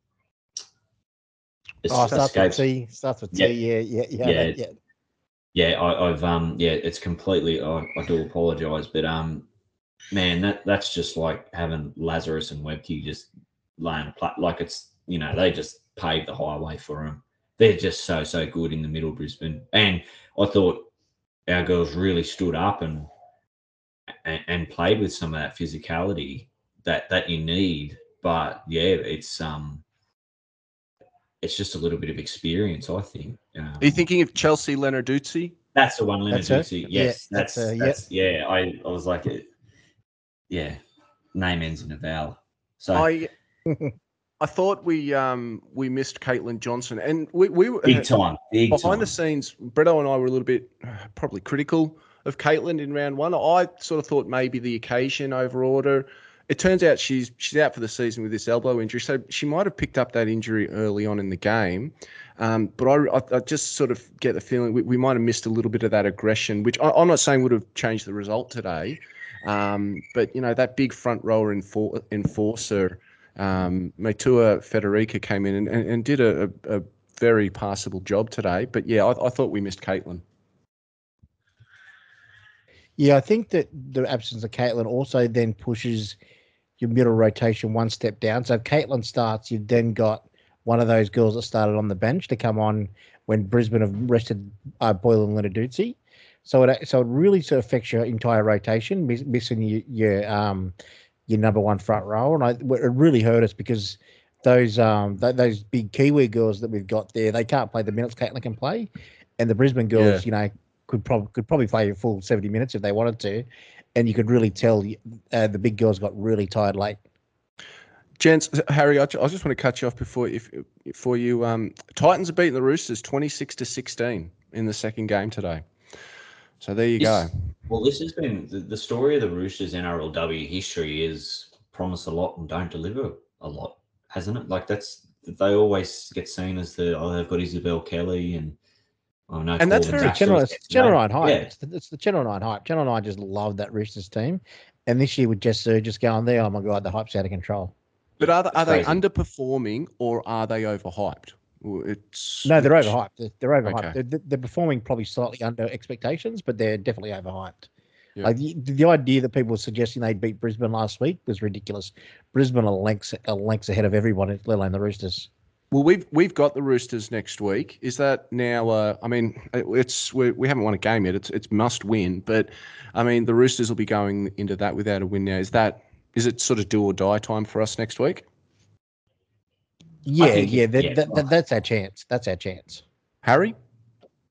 C: Oh, starts with T. Starts with T.
D: Yeah.
C: Yeah, yeah, yeah.
D: Yeah.
C: that- yeah.
D: Yeah, I, I've um yeah, it's completely. I, I do apologize, but um, man, that that's just like having Lazarus and Webke just laying a plat like it's you know they just paved the highway for them. They're just so so good in the middle Brisbane, and I thought our girls really stood up and and, and played with some of that physicality that that you need. But yeah, it's um. It's just a little bit of experience, I think. Um,
A: Are you thinking of Chelsea Lenarduzzi?
D: that's the one, Leonard
C: That's her?
D: Dixie.
C: Yeah,
D: Yes,
C: that's
D: that's
C: her, yeah.
D: that's yeah. I I was like, it, yeah, name ends in a vowel. So
A: I I thought we um we missed Caitlan Johnston, and we we were
D: big time, big
A: behind
D: time.
A: the scenes. Bretto and I were a little bit uh, probably critical of Caitlan in round one. I sort of thought maybe the occasion over order. It turns out she's she's out for the season with this elbow injury, so she might have picked up that injury early on in the game. Um, but I, I, just sort of get the feeling we, we might have missed a little bit of that aggression, which I, I'm not saying would have changed the result today. Um, but you know that big front rower enfor- enforcer, um, Matua Federica came in and, and, and did a, a, a very passable job today. But yeah, I, I thought we missed Caitlan.
C: Yeah, I think that the absence of Caitlan also then pushes your middle rotation one step down. So if Caitlan starts, you've then got one of those girls that started on the bench to come on when Brisbane have rested uh, Boyle and Lenarduzzi. So it so it really sort of affects your entire rotation, miss, missing your your um your number one front row, and I, it really hurt us because those um th- those big Kiwi girls that we've got there, they can't play the minutes Caitlan can play, and the Brisbane girls, you know, could probably could probably play a full seventy minutes if they wanted to, and you could really tell uh, the big girls got really tired late.
A: Gents, Harry, I, just want to cut you off before if for you. Um, Titans are beating the Roosters twenty six to sixteen in the second game today. So there you go.
D: Well, this has been the, the story of the Roosters NRLW history is promise a lot and don't deliver a lot, hasn't it? Like that's they always get seen as the oh they've got Isabelle Kelly and oh no,
A: And that's very
C: general. the it's the Channel 9 hype.
D: Yeah.
C: It's, the, it's the Channel 9 hype. Channel 9 just loved that Roosters team. And this year with Jess Sergis going there, oh my God, the hype's out of control.
A: But are they, are they underperforming or are they overhyped? It's
C: No, they're
A: which-
C: overhyped. They're, they're overhyped.
A: Okay.
C: They're, they're performing probably slightly under expectations, but they're definitely overhyped.
A: Yeah.
C: Like the, the idea that people were suggesting they'd beat Brisbane last week was ridiculous. Brisbane are lengths, are lengths ahead of everyone, let alone the Roosters.
A: Well, we've we've got the Roosters next week. Is that now? Uh, I mean, it's we, we haven't won a game yet. It's it's must win. But I mean, the Roosters will be going into that without a win now. Is that is it sort of do or die time for us next week?
C: Yeah, yeah,
D: it-
C: that,
D: yeah.
C: that, that, that's our chance. That's our chance.
A: Harry,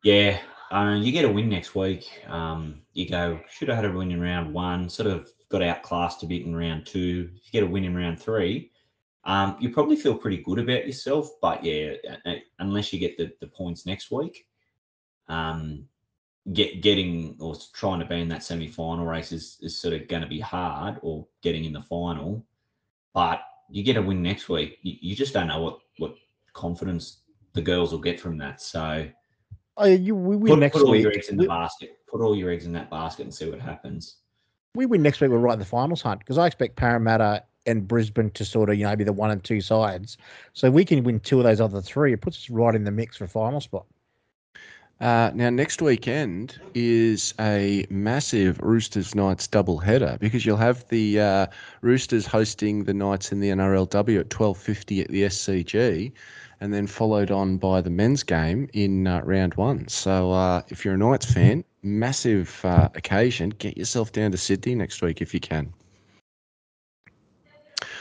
D: Yeah, uh, you get a win next week. Um, you go should have had a win in round one. Sort of got outclassed a bit in round two. If you get a win in round three, um, you probably feel pretty good about yourself. But yeah, uh, unless you get the, the points next week, um, get getting or trying to be in that semi final race is, is sort of going to be hard, or getting in the final. But you get a win next week, you, you just don't know what what confidence the girls will get from that. So
C: Oh, you, we win
D: put,
C: next
D: put all
C: week.
D: your eggs in
C: we,
D: the basket. Put all your eggs in that basket and see what happens.
C: we win next week. We're right in the finals hunt because I expect Parramatta and Brisbane to sort of you know be the one and two sides. So we can win two of those other three. It puts us right in the mix for final spot.
A: uh, now next weekend is a massive Roosters Knights double header because you'll have the uh, Roosters hosting the Knights in the NRLW at twelve fifty at the SCG. And then followed on by the men's game in uh, round one. So, uh, if you're a Knights fan, massive uh, occasion. Get yourself down to Sydney next week if you can.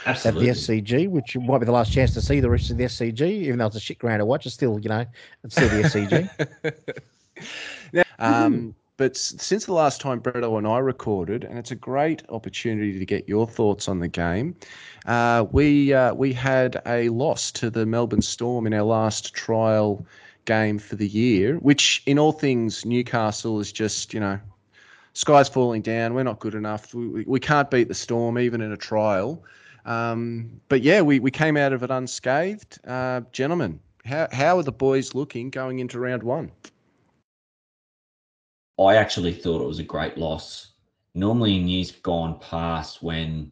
D: Absolutely.
C: at the SCG, which might be the last chance to see the rest of the SCG, even though it's a shit ground to watch. It's still, you know, it's still the SCG.
A: now, um, but since the last time Bretto and I recorded, and it's a great opportunity to get your thoughts on the game, uh, we uh, we had a loss to the Melbourne Storm in our last trial game for the year, which in all things Newcastle is just you know sky's falling down. We're not good enough. We, we can't beat the Storm even in a trial. Um, but yeah, we, we came out of it unscathed. Uh, gentlemen, how, how are the boys looking going into round one?
D: I actually thought it was a great loss. Normally, in years gone past, when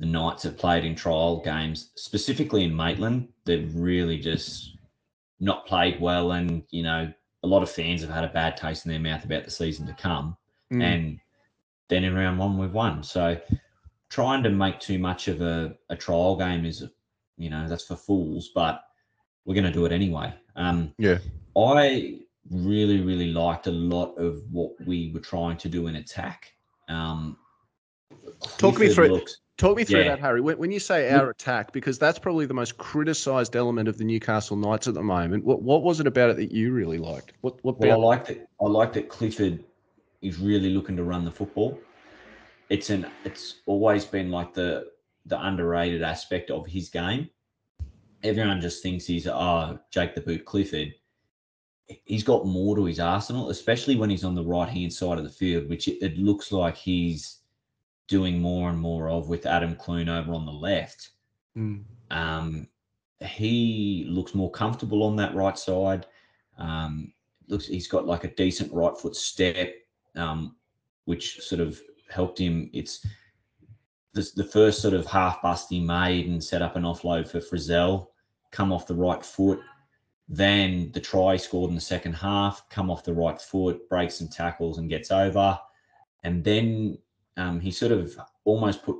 D: the Knights have played in trial games, specifically in Maitland, they've really just not played well. And, you know, a lot of fans have had a bad taste in their mouth about the season to come. Mm. And then in round one, we've won. So trying to make too much of a, a trial game is, you know, that's for fools, but we're going to do it anyway. Um,
A: yeah.
D: I really, really liked a lot of what we were trying to do in attack. Um,
A: Talk me through. Looks, Talk me through yeah. that, Harry. When, when, you say our attack, because that's probably the most criticised element of the Newcastle Knights at the moment. What what was it about it that you really liked? What what?
D: Well, I liked it. I liked that Clifford is really looking to run the football. It's an. It's always been like the the underrated aspect of his game. Everyone just thinks he's oh Jake the Boot Clifford he's got more to his arsenal, especially when he's on the right hand side of the field, which it, it, looks like he's doing more and more of with Adam Clune over on the left. Mm. Um, he looks more comfortable on that right side. Um, looks he's got like a decent right foot step, um, which sort of helped him. It's the, the first sort of half bust he made and set up an offload for Frizzell, come off the right foot then the try scored in the second half, come off the right foot, breaks some tackles and gets over. And then um, he sort of almost put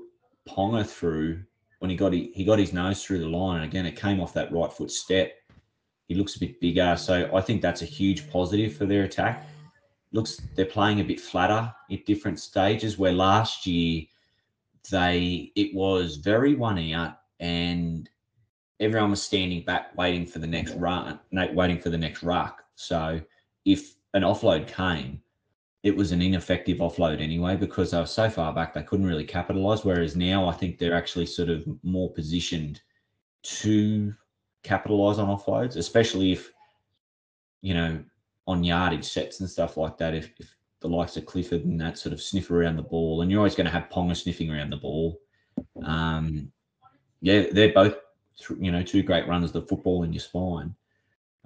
D: Ponga through when he got he, he got his nose through the line. And again, it came off that right foot step. He looks a bit bigger. So I think that's a huge positive for their attack. Looks they're playing a bit flatter at different stages where last year they it was very one out and everyone was standing back waiting for the next run, waiting for the next ruck. So if an offload came, it was an ineffective offload anyway because they were so far back they couldn't really capitalize. Whereas now I think they're actually sort of more positioned to capitalize on offloads, especially if you know on yardage sets and stuff like that. If, if the likes of Clifford and that sort of sniff around the ball, and you're always going to have Ponga sniffing around the ball. Um, yeah, they're both you know, two great runners the football in your spine.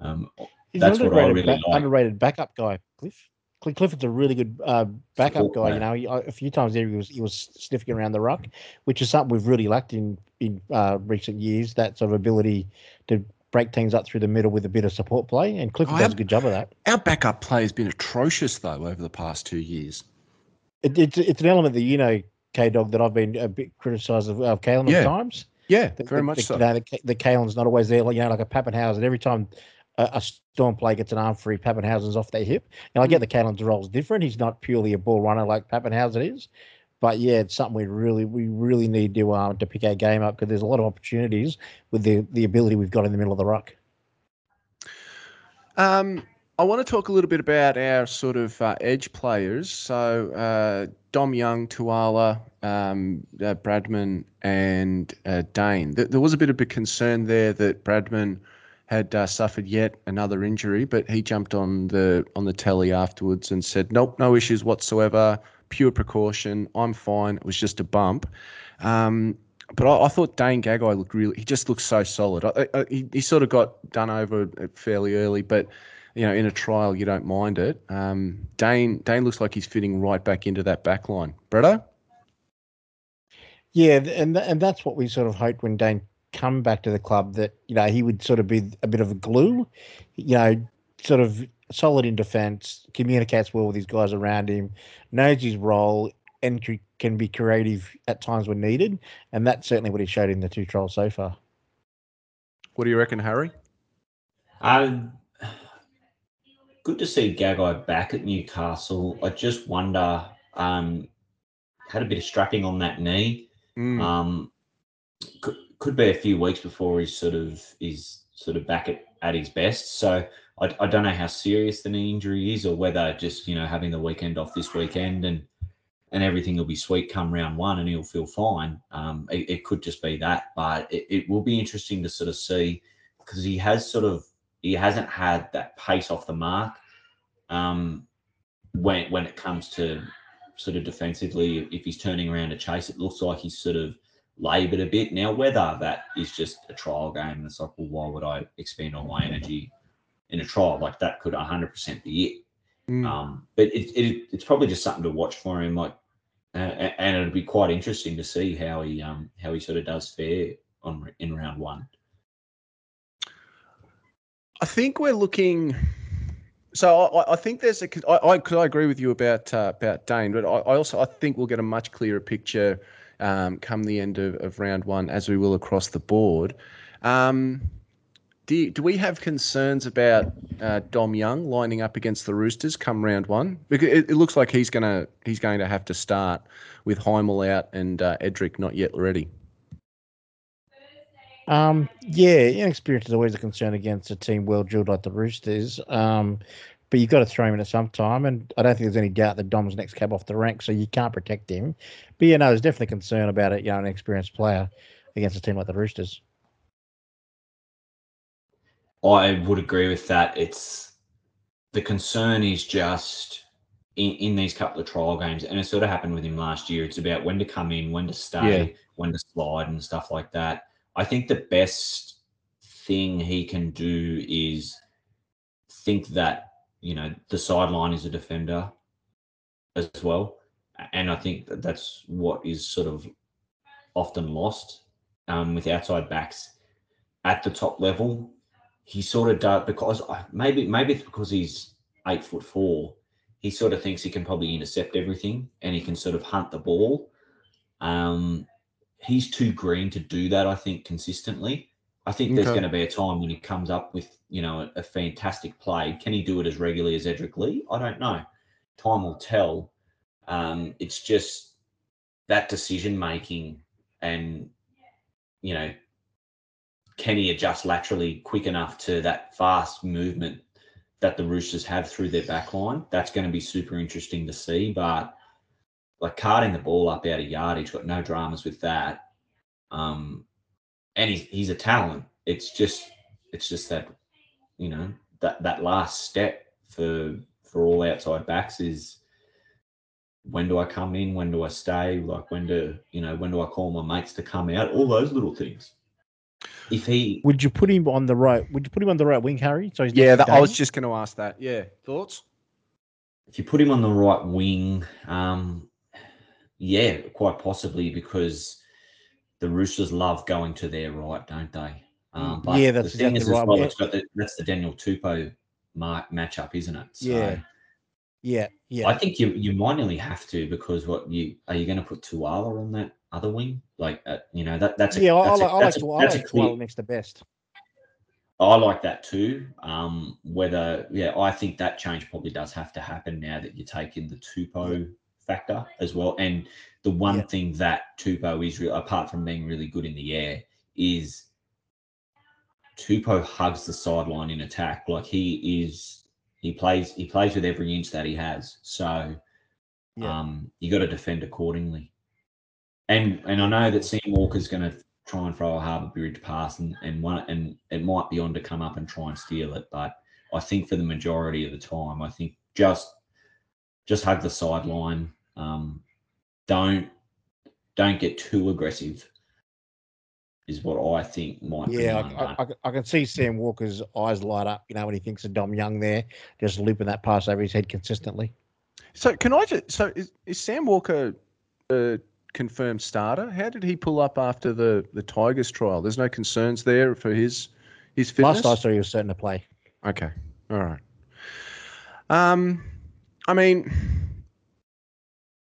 D: Um, that's what I really
C: ba- like. Underrated backup guy, Cliff. Clifford's a really good uh, backup guy. You know, he, a few times there he was he was sniffing around the ruck, which is something we've really lacked in in uh, recent years. That sort of ability to break things up through the middle with a bit of support play, and Clifford oh, does our, a good job of that.
A: Our backup play has been atrocious though over the past two years.
C: It, it's it's an element that you know, K Dog, that I've been a bit criticised of, of Kalyn
A: yeah.
C: at times.
A: Yeah, the, very the, much
C: the,
A: so.
C: You know, the, the Kalyn's not always there, like you know, like a Papenhuyzen. Every time a, a Storm play gets an arm free, Papenhuyzen's off their hip. And I get mm. the Kalyn's role's different. He's not purely a ball runner like Papenhuyzen is. But yeah, it's something we really we really need to um, to pick our game up because there's a lot of opportunities with the the ability we've got in the middle of the ruck.
A: Um, I want to talk a little bit about our sort of uh, edge players. So uh, Dom Young, Tuala, um, uh, Bradman, and uh, Dane. There was a bit of a concern there that Bradman had uh, suffered yet another injury, but he jumped on the on the telly afterwards and said, "Nope, no issues whatsoever. Pure precaution. I'm fine. It was just a bump." Um, but I, I, thought Dane Gagai looked really. He just looked so solid. I, I, he, he sort of got done over fairly early, but you know, in a trial, you don't mind it. Um, Dane Dane looks like he's fitting right back into that back line. Bretto?
C: Yeah, and and that's what we sort of hoped when Dane come back to the club that you know he would sort of be a bit of a glue, you know, sort of solid in defence, communicates well with his guys around him, knows his role, and can be creative at times when needed. And that's certainly what he showed in the two trials so far.
A: What do you reckon, Harry?
D: Um, good to see Gagai back at Newcastle. I just wonder, um, had a bit of strapping on that knee. Mm. Um, could, could be a few weeks before he's sort of is sort of back at, at his best. So I, I don't know how serious the knee injury is, or whether just you know having the weekend off this weekend and and everything will be sweet come round one and he'll feel fine. Um, it, it could just be that, but it, it will be interesting to sort of see because he has sort of he hasn't had that pace off the mark um, when when it comes to sort of defensively. If he's turning around to chase, it looks like he's sort of laboured a bit. Now, whether that is just a trial game, and it's like, well, why would I expend all my energy in a trial? Like that could 100% be it.
A: Mm.
D: Um, but it, it, it's probably just something to watch for him. Like, uh, and it'd be quite interesting to see how he um how he sort of does fare on in round one.
A: I think we're looking. So I, I think there's a. I, I, I agree with you about uh, about Dane, but I, I also I think we'll get a much clearer picture um, come the end of, of round one, as we will across the board. Um, do, you, do we have concerns about uh, Dom Young lining up against the Roosters come round one? Because it, it looks like he's gonna he's going to have to start with Hymel out and uh, Edrick not yet ready.
E: Um, yeah, inexperience is always a concern against a team well drilled like the Roosters. Um, but you've got to throw him in at some time, and I don't think there's any doubt that Dom's next cab off the rank, so you can't protect him. But yeah, no, there's definitely concern about it. You know, an experienced player against a team like the Roosters.
D: I would agree with that. It's the concern is just in, in these couple of trial games, and it sort of happened with him last year. It's about when to come in, when to stay, yeah. when to slide, and stuff like that. I think the best thing he can do is think that you know the sideline is a defender as well, and I think that that's what is sort of often lost um, with outside backs at the top level he sort of does because maybe maybe it's because he's eight foot four. He sort of thinks he can probably intercept everything and he can sort of hunt the ball. Um, he's too green to do that. I think consistently. I think there's going to be a time when he comes up with you know a, a, fantastic play. Can he do it as regularly as Edrick Lee? I don't know. Time will tell. Um, it's just that decision making and you know can he adjust laterally quick enough to that fast movement that the Roosters have through their back line? That's going to be super interesting to see. But like carting the ball up out of yardage, got no dramas with that. Um, and he's he's a talent. It's just it's just that you know that that last step for for all outside backs is when do I come in? When do I stay? Like when do you know when do I call my mates to come out? All those little things if he
E: would you put him on the right? Would you put him on the right wing, Harry?
A: So yeah, that, I was just going to ask that. Yeah, thoughts?
D: If you put him on the right wing, um, yeah, quite possibly because the Roosters love going to their right, don't they? Um, but
E: yeah, that's the thing exactly is, right. Well,
D: it's got the, that's the Daniel Tupou mark, matchup, isn't it?
E: So, yeah. Yeah, yeah.
D: I think you you might nearly have to because what you are you going to put Tuala on that other wing. Like uh, you know that that's a,
E: yeah.
D: That's
E: I, like, a, I like, a, I like clear, next to best.
D: I like that too. Um, whether yeah, I think that change probably does have to happen now that you take in the yeah. factor as well. And the one yeah. thing that Tupou is real, apart from being really good in the air, is Tupou hugs the sideline in attack. Like he is, he plays, he plays with every inch that he has. So, yeah. um, you got to defend accordingly. And and I know that Sam Walker's going to try and throw a Harbour Bridge pass, and and one and it might be on to come up and try and steal it. But I think for the majority of the time, I think just just hug the sideline. Um, don't don't get too aggressive. Is what I think might.
E: Yeah, I, I, I, can see Sam Walker's eyes light up. You know when he thinks of Dom Young there, just looping that pass over his head consistently.
A: So can I just? So is, is Sam Walker? Uh, confirmed starter. How did he pull up after the the Tigers trial? There's no concerns there for his his fitness.
E: Last I saw, he was certain to play.
A: Okay, all right. Um, I mean,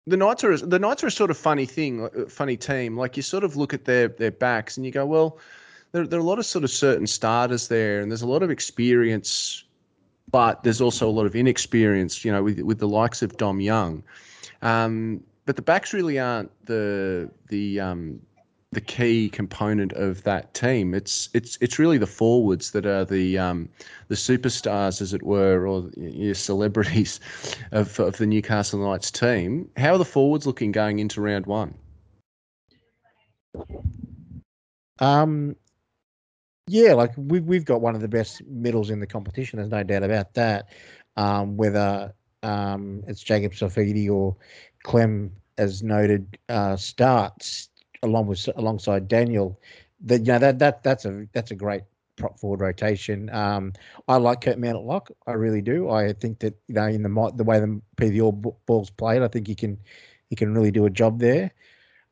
A: the Knights are the Knights are a sort of funny thing, funny team. Like you sort of look at their their backs and you go, well, there there are a lot of sort of certain starters there, and there's a lot of experience, but there's also a lot of inexperience. You know, with with the likes of Dom Young. Um, but the backs really aren't the the um, the key component of that team. It's it's it's really the forwards that are the um, the superstars, as it were, or your celebrities of of the Newcastle Knights team. How are the forwards looking going into round one?
C: Um, yeah, like we've we've got one of the best middles in the competition. There's no doubt about that. Um, whether um, it's Jacob Saifiti or Clem, as noted, uh, starts along with alongside Daniel. That you know that that that's a that's a great prop forward rotation. Um, I like Kurt Mann at lock. I really do. I think that you know in the the way the PVR balls played, I think he can he can really do a job there.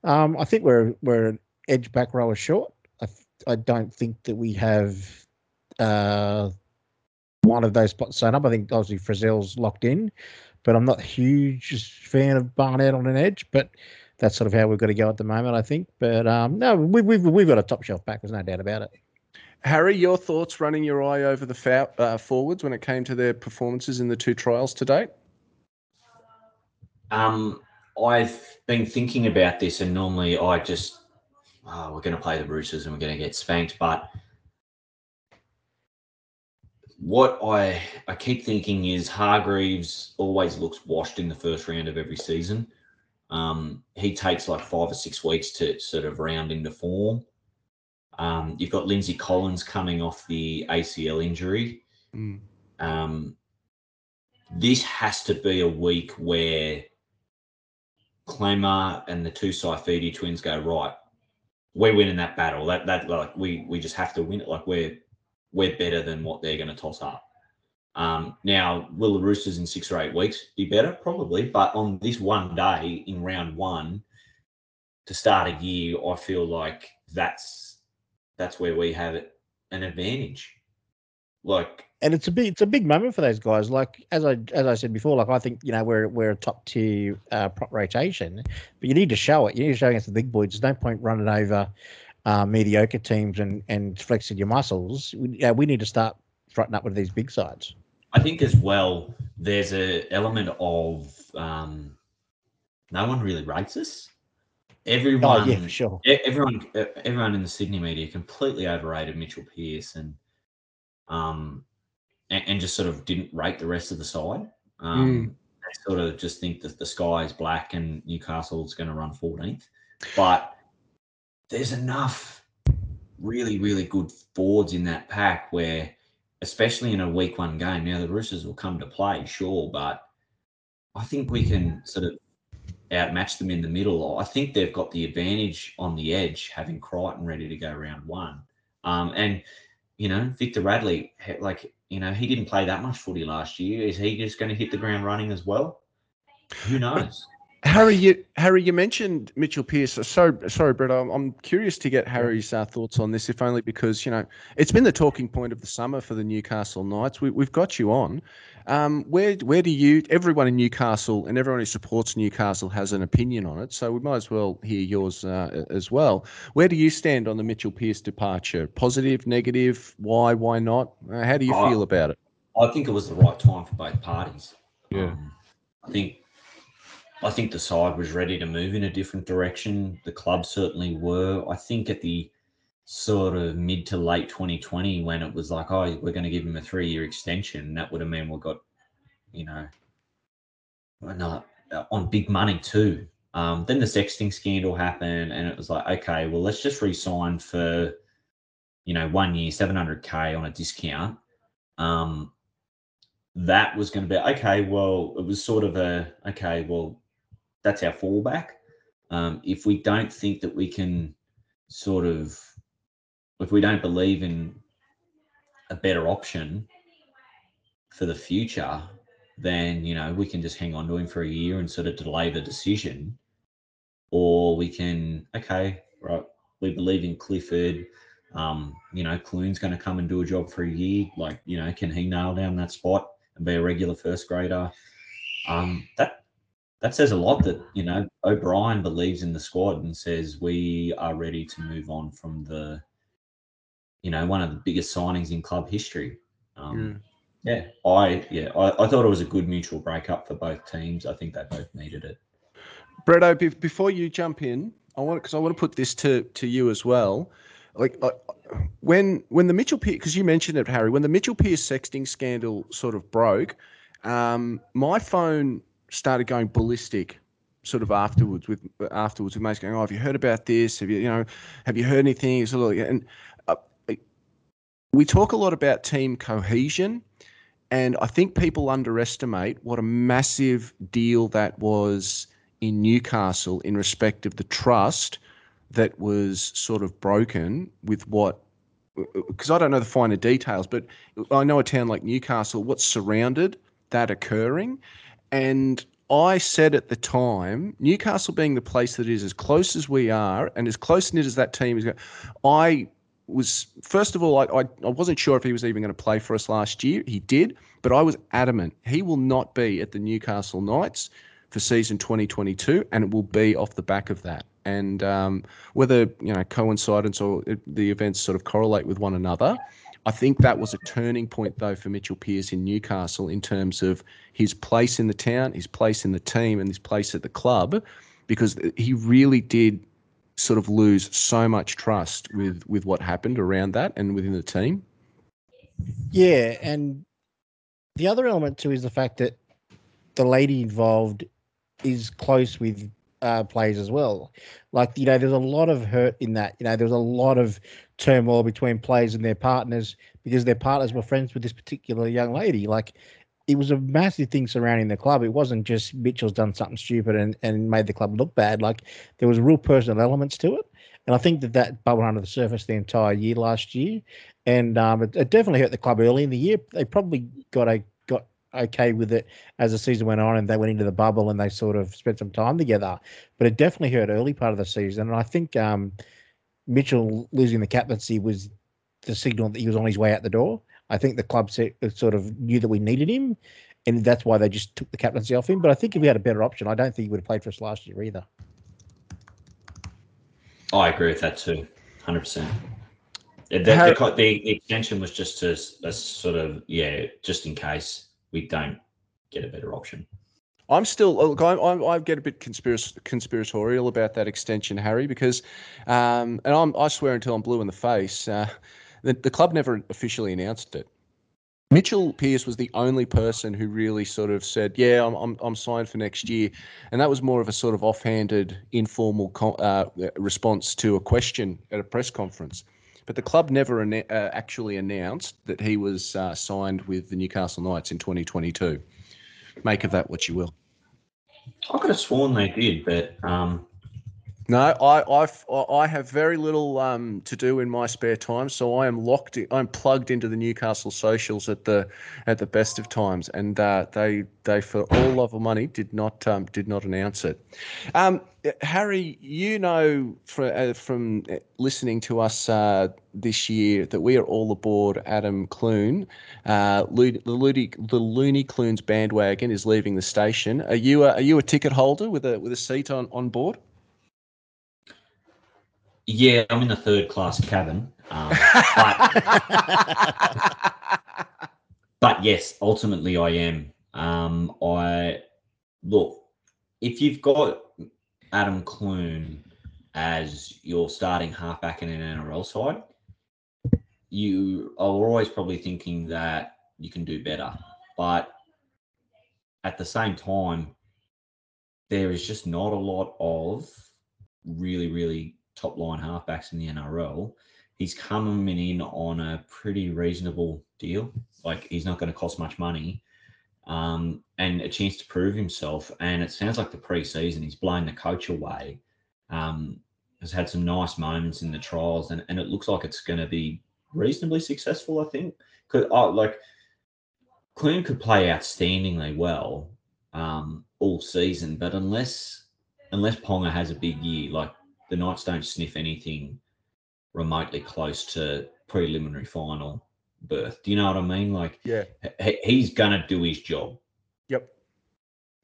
C: Um, I think we're we're an edge back rower short. I I don't think that we have uh, one of those spots sewn up. I think obviously Frizzell's locked in, but I'm not a huge fan of Barnett on an edge. But that's sort of how we've got to go at the moment, I think. But um, no, we, we've we've got a top shelf back. There's no doubt about it.
A: Harry, your thoughts running your eye over the fa- uh, forwards when it came to their performances in the two trials to date?
D: Um, I've been thinking about this, and normally I just oh, we're going to play the Roosters and we're going to get spanked, but what I I keep thinking is Hargreaves always looks washed in the first round of every season. Um, he takes like five or six weeks to sort of round into form. Um, you've got Lindsay Collins coming off the ACL injury. Mm. Um, this has to be a week where Klemmer and the two Saifiti twins go right. We're winning that battle. That that like we we just have to win it. Like we're we're better than what they're going to toss up. Um, now, will the Roosters in six or eight weeks be better? Probably, but on this one day in round one to start a year, I feel like that's that's where we have it, an advantage. Like,
C: and it's a big it's a big moment for those guys. Like as I as I said before, like I think you know we're we're a top tier uh, prop rotation, but you need to show it. You need to show against the big boys. There's no point running over uh, mediocre teams and and flexing your muscles. We, we need to start fronting up with these big sides.
D: I think as well, there's a element of um, no one really rates us. Everyone, oh, yeah, for sure. Everyone, everyone in the Sydney media completely overrated Mitchell Pearce and um, and, and just sort of didn't rate the rest of the side. Um, mm. They sort of just think that the sky is black and Newcastle's going to run 14th, but there's enough really, really good forwards in that pack where especially in a week one game. Now the Roosters will come to play, sure, but I think we can sort of outmatch them in the middle. I think they've got the advantage on the edge, having Crichton ready to go round one. Um, and you know, Victor Radley, like you know, he didn't play that much footy last year. Is he just going to hit the ground running as well? Who knows?
A: Harry, you Harry, you mentioned Mitchell Pearce. So sorry, Brett. I'm, I'm curious to get Harry's uh, thoughts on this, if only because you know it's been the talking point of the summer for the Newcastle Knights. We, have got you on. Um, where where do you? Everyone in Newcastle and everyone who supports Newcastle has an opinion on it, so we might as well hear yours uh, as well. Where do you stand on the Mitchell Pearce departure? Positive, negative? Why? Why not? Uh, how do you I, feel about it?
D: I think it was the right time for both parties. Yeah, um, I think I think the side was ready to move in a different direction. The club certainly were. I think at the sort of mid to late 2020 when it was like, oh, we're going to give him a three year extension, that would have meant we got, you know, no, uh, on big money too. Um, then the sexting scandal happened, and it was like, okay, well, let's just resign for, you know, one year, 700k on a discount. Um, that was going to be okay. Well, it was sort of a okay. Well, that's our fallback. Um, if we don't think that we can sort of, if we don't believe in a better option for the future, then you know we can just hang on to him for a year and sort of delay the decision, or we can okay, right? We believe in Clifford. Um, you know, Clune's going to come and do a job for a year. Like, you know, can he nail down that spot and be a regular first grader? Um, that that says a lot that you know O'Brien believes in the squad and says we are ready to move on from the you know one of the biggest signings in club history. Um, yeah. yeah, I yeah I, I thought it was a good mutual breakup for both teams. I think they both needed it.
A: Bretto, before you jump in, I want because I want to put this to to you as well. Like when when the Mitchell Pearce, because you mentioned it, Harry, when the Mitchell Pearce sexting scandal sort of broke, um, my phone started going ballistic. Sort of afterwards, with afterwards, with mates going, "Oh, have you heard about this? Have you, you know, have you heard anything?" Sort of, and uh, we talk a lot about team cohesion, and I think people underestimate what a massive deal that was in Newcastle in respect of the trust that was sort of broken with what because I don't know the finer details, but I know a town like Newcastle, what surrounded that occurring. And I said at the time, Newcastle being the place that is as close as we are and as close knit as that team is, going, I was, first of all, I, I, I wasn't sure if he was even going to play for us last year. He did, but I was adamant he will not be at the Newcastle Knights for season 2022, and it will be off the back of that. And um, whether you know coincidence or the events sort of correlate with one another, I think that was a turning point though for Mitchell Pearce in Newcastle in terms of his place in the town, his place in the team, and his place at the club, because he really did sort of lose so much trust with with what happened around that and within the team.
C: Yeah, and the other element too is the fact that the lady involved is close with uh, players as well. Like you know, there's a lot of hurt in that. You know, there's a lot of turmoil between players and their partners because their partners were friends with this particular young lady. Like it was a massive thing surrounding the club. It wasn't just Mitchell's done something stupid and, and made the club look bad. Like there was real personal elements to it. And I think that that bubbled under the surface the entire year last year. And um, it, it definitely hurt the club early in the year. They probably got a got okay with it as the season went on and they went into the bubble and they sort of spent some time together. But it definitely hurt early part of the season. And I think um, Mitchell losing the captaincy was the signal that he was on his way out the door. I think the club uh, sort of knew that we needed him, and that's why they just took the captaincy off him. But I think if we had a better option, I don't think he would have played for us last year either.
D: I agree with that too, hundred percent. The, the, the, extension was just a, a sort of yeah, just in case we don't get a better option.
A: I'm still look. I, I, I get a bit conspirac- conspiratorial about that extension, Harry, because, um, and I'm, I swear until I'm blue in the face, uh, the, the club never officially announced it. Mitchell Pearce was the only person who really sort of said, "Yeah, I'm I'm, I'm signed for next year," and that was more of a sort of offhanded, informal uh, response to a question at a press conference. But the club never uh, actually announced that he was uh, signed with the Newcastle Knights in 2022. Make of that what you will.
D: I could have sworn they did, but um,
A: no, I I've, I have very little um, to do in my spare time, so I am locked. In, I'm plugged into the Newcastle socials at the at the best of times, and uh, they they for all love of money did not um, did not announce it. Um, Harry, you know for, uh, from listening to us uh, this year that we are all aboard Adam Clune. Uh, the Looney the Looney Clunes bandwagon is leaving the station. Are you a, are you a ticket holder with a with a seat on on board?
D: Yeah, I'm in the third class cabin. Um, but, but, yes, ultimately I am. Um, I look if you've got Adam Clune as your starting halfback in an NRL side, you are always probably thinking that you can do better. But at the same time, there is just not a lot of really, really top line halfbacks in the NRL, he's coming in on a pretty reasonable deal. Like he's not going to cost much money, um, and a chance to prove himself. And it sounds like the preseason he's blown the coach away. Um, has had some nice moments in the trials, and, and it looks like it's going to be reasonably successful. I think because oh, like Clune could play outstandingly well um, all season, but unless unless Ponga has a big year, like the Knights don't sniff anything remotely close to preliminary final berth. Do you know what I mean? Like,
A: yeah,
D: he, he's gonna do his job.
A: Yep.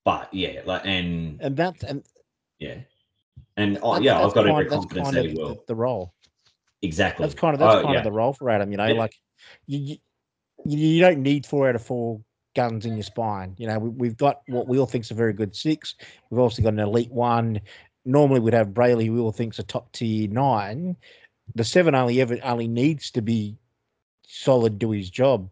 D: But yeah, like, and
C: and that's and
D: yeah, and oh, yeah, I've got every confidence that he will.
C: The, the, role.
D: Exactly.
C: That's kind of that's oh, kind yeah. of the role for Adam. You know, yeah. like you, you you don't need four out of four guns in your spine. You know, we, have got what we all think is a very good six. We've also got an elite one
E: normally we'd have Brailey, who all thinks a top tier nine. The seven only ever only needs to be solid, do his job.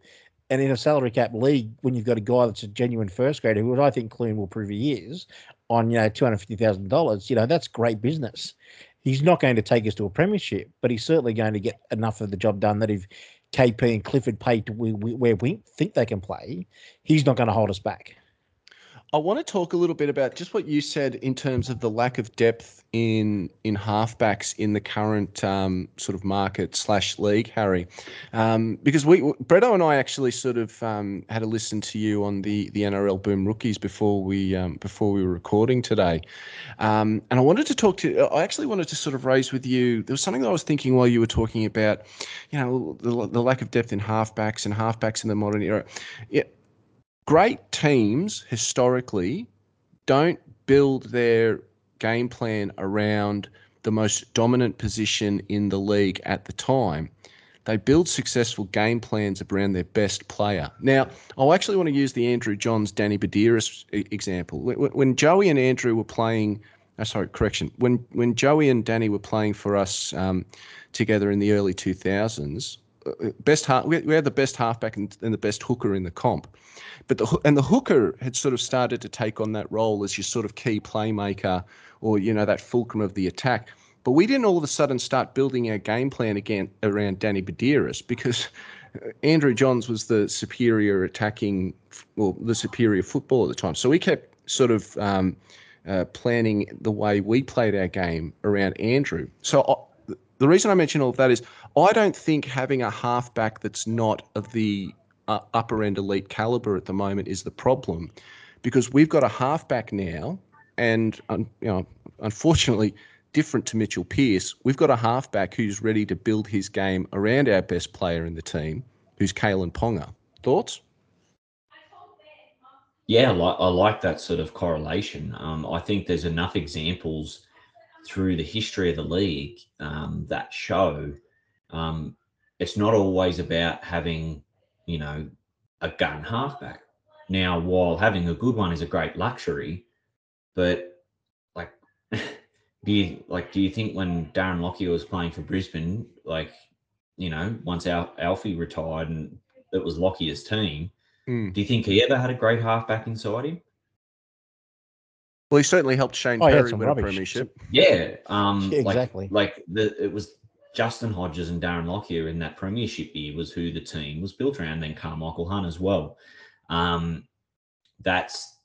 E: And in a salary cap league, when you've got a guy that's a genuine first grader, who I think Clune will prove he is, on you know two hundred fifty thousand dollars, you know that's great business. He's not going to take us to a premiership, but he's certainly going to get enough of the job done that if KP and Clifford pay to where we think they can play, he's not going to hold us back.
A: I want to talk a little bit about just what you said in terms of the lack of depth in in halfbacks in the current um, sort of market slash league, Harry, um, because we Bretto and I actually sort of um, had a listen to you on the the NRL Boom Rookies before we um, before we were recording today, um, and I wanted to talk to. I actually wanted to sort of raise with you. There was something that I was thinking while you were talking about, you know, the, the lack of depth in halfbacks and halfbacks in the modern era. Yeah great teams historically don't build their game plan around the most dominant position in the league at the time. They build successful game plans around their best player. Now, I actually want to use the Andrew Johns, Danny Buderus example. When, Joey and Andrew were playing, oh, sorry, correction. When when Joey and Danny were playing for us um, together in the early 2000s, uh, best half, we had the best halfback and, and the best hooker in the comp. But the and the hooker had sort of started to take on that role as your sort of key playmaker or you know that fulcrum of the attack. But we didn't all of a sudden start building our game plan again around Danny Buderus because Andrew Johns was the superior attacking, well, the superior football at the time. So we kept sort of um, uh, planning the way we played our game around Andrew. So I, the reason I mention all of that is I don't think having a halfback that's not of the uh, upper end elite caliber at the moment is the problem, because we've got a halfback now, and um, you know, unfortunately, different to Mitchell Pearce, we've got a halfback who's ready to build his game around our best player in the team, who's Kalyn Ponga. Thoughts?
D: Yeah, I like, I like that sort of correlation. Um, I think there's enough examples through the history of the league um, that show um, it's not always about having you know, a gun halfback. Now, while having a good one is a great luxury, but like, do you like? Do you think when Darren Lockyer was playing for Brisbane, like, you know, once Al- Alfie retired and it was Lockyer's team, mm. do you think he ever had a great halfback inside him?
A: Well, he certainly helped Shane oh, Perry win rubbish. a premiership.
D: Yeah, um,
E: yeah, exactly.
D: Like, like the it was Justin Hodges and Darren Lockyer in that premiership year was who the team was built around. Then Karmichael Hunt as well. Um, that's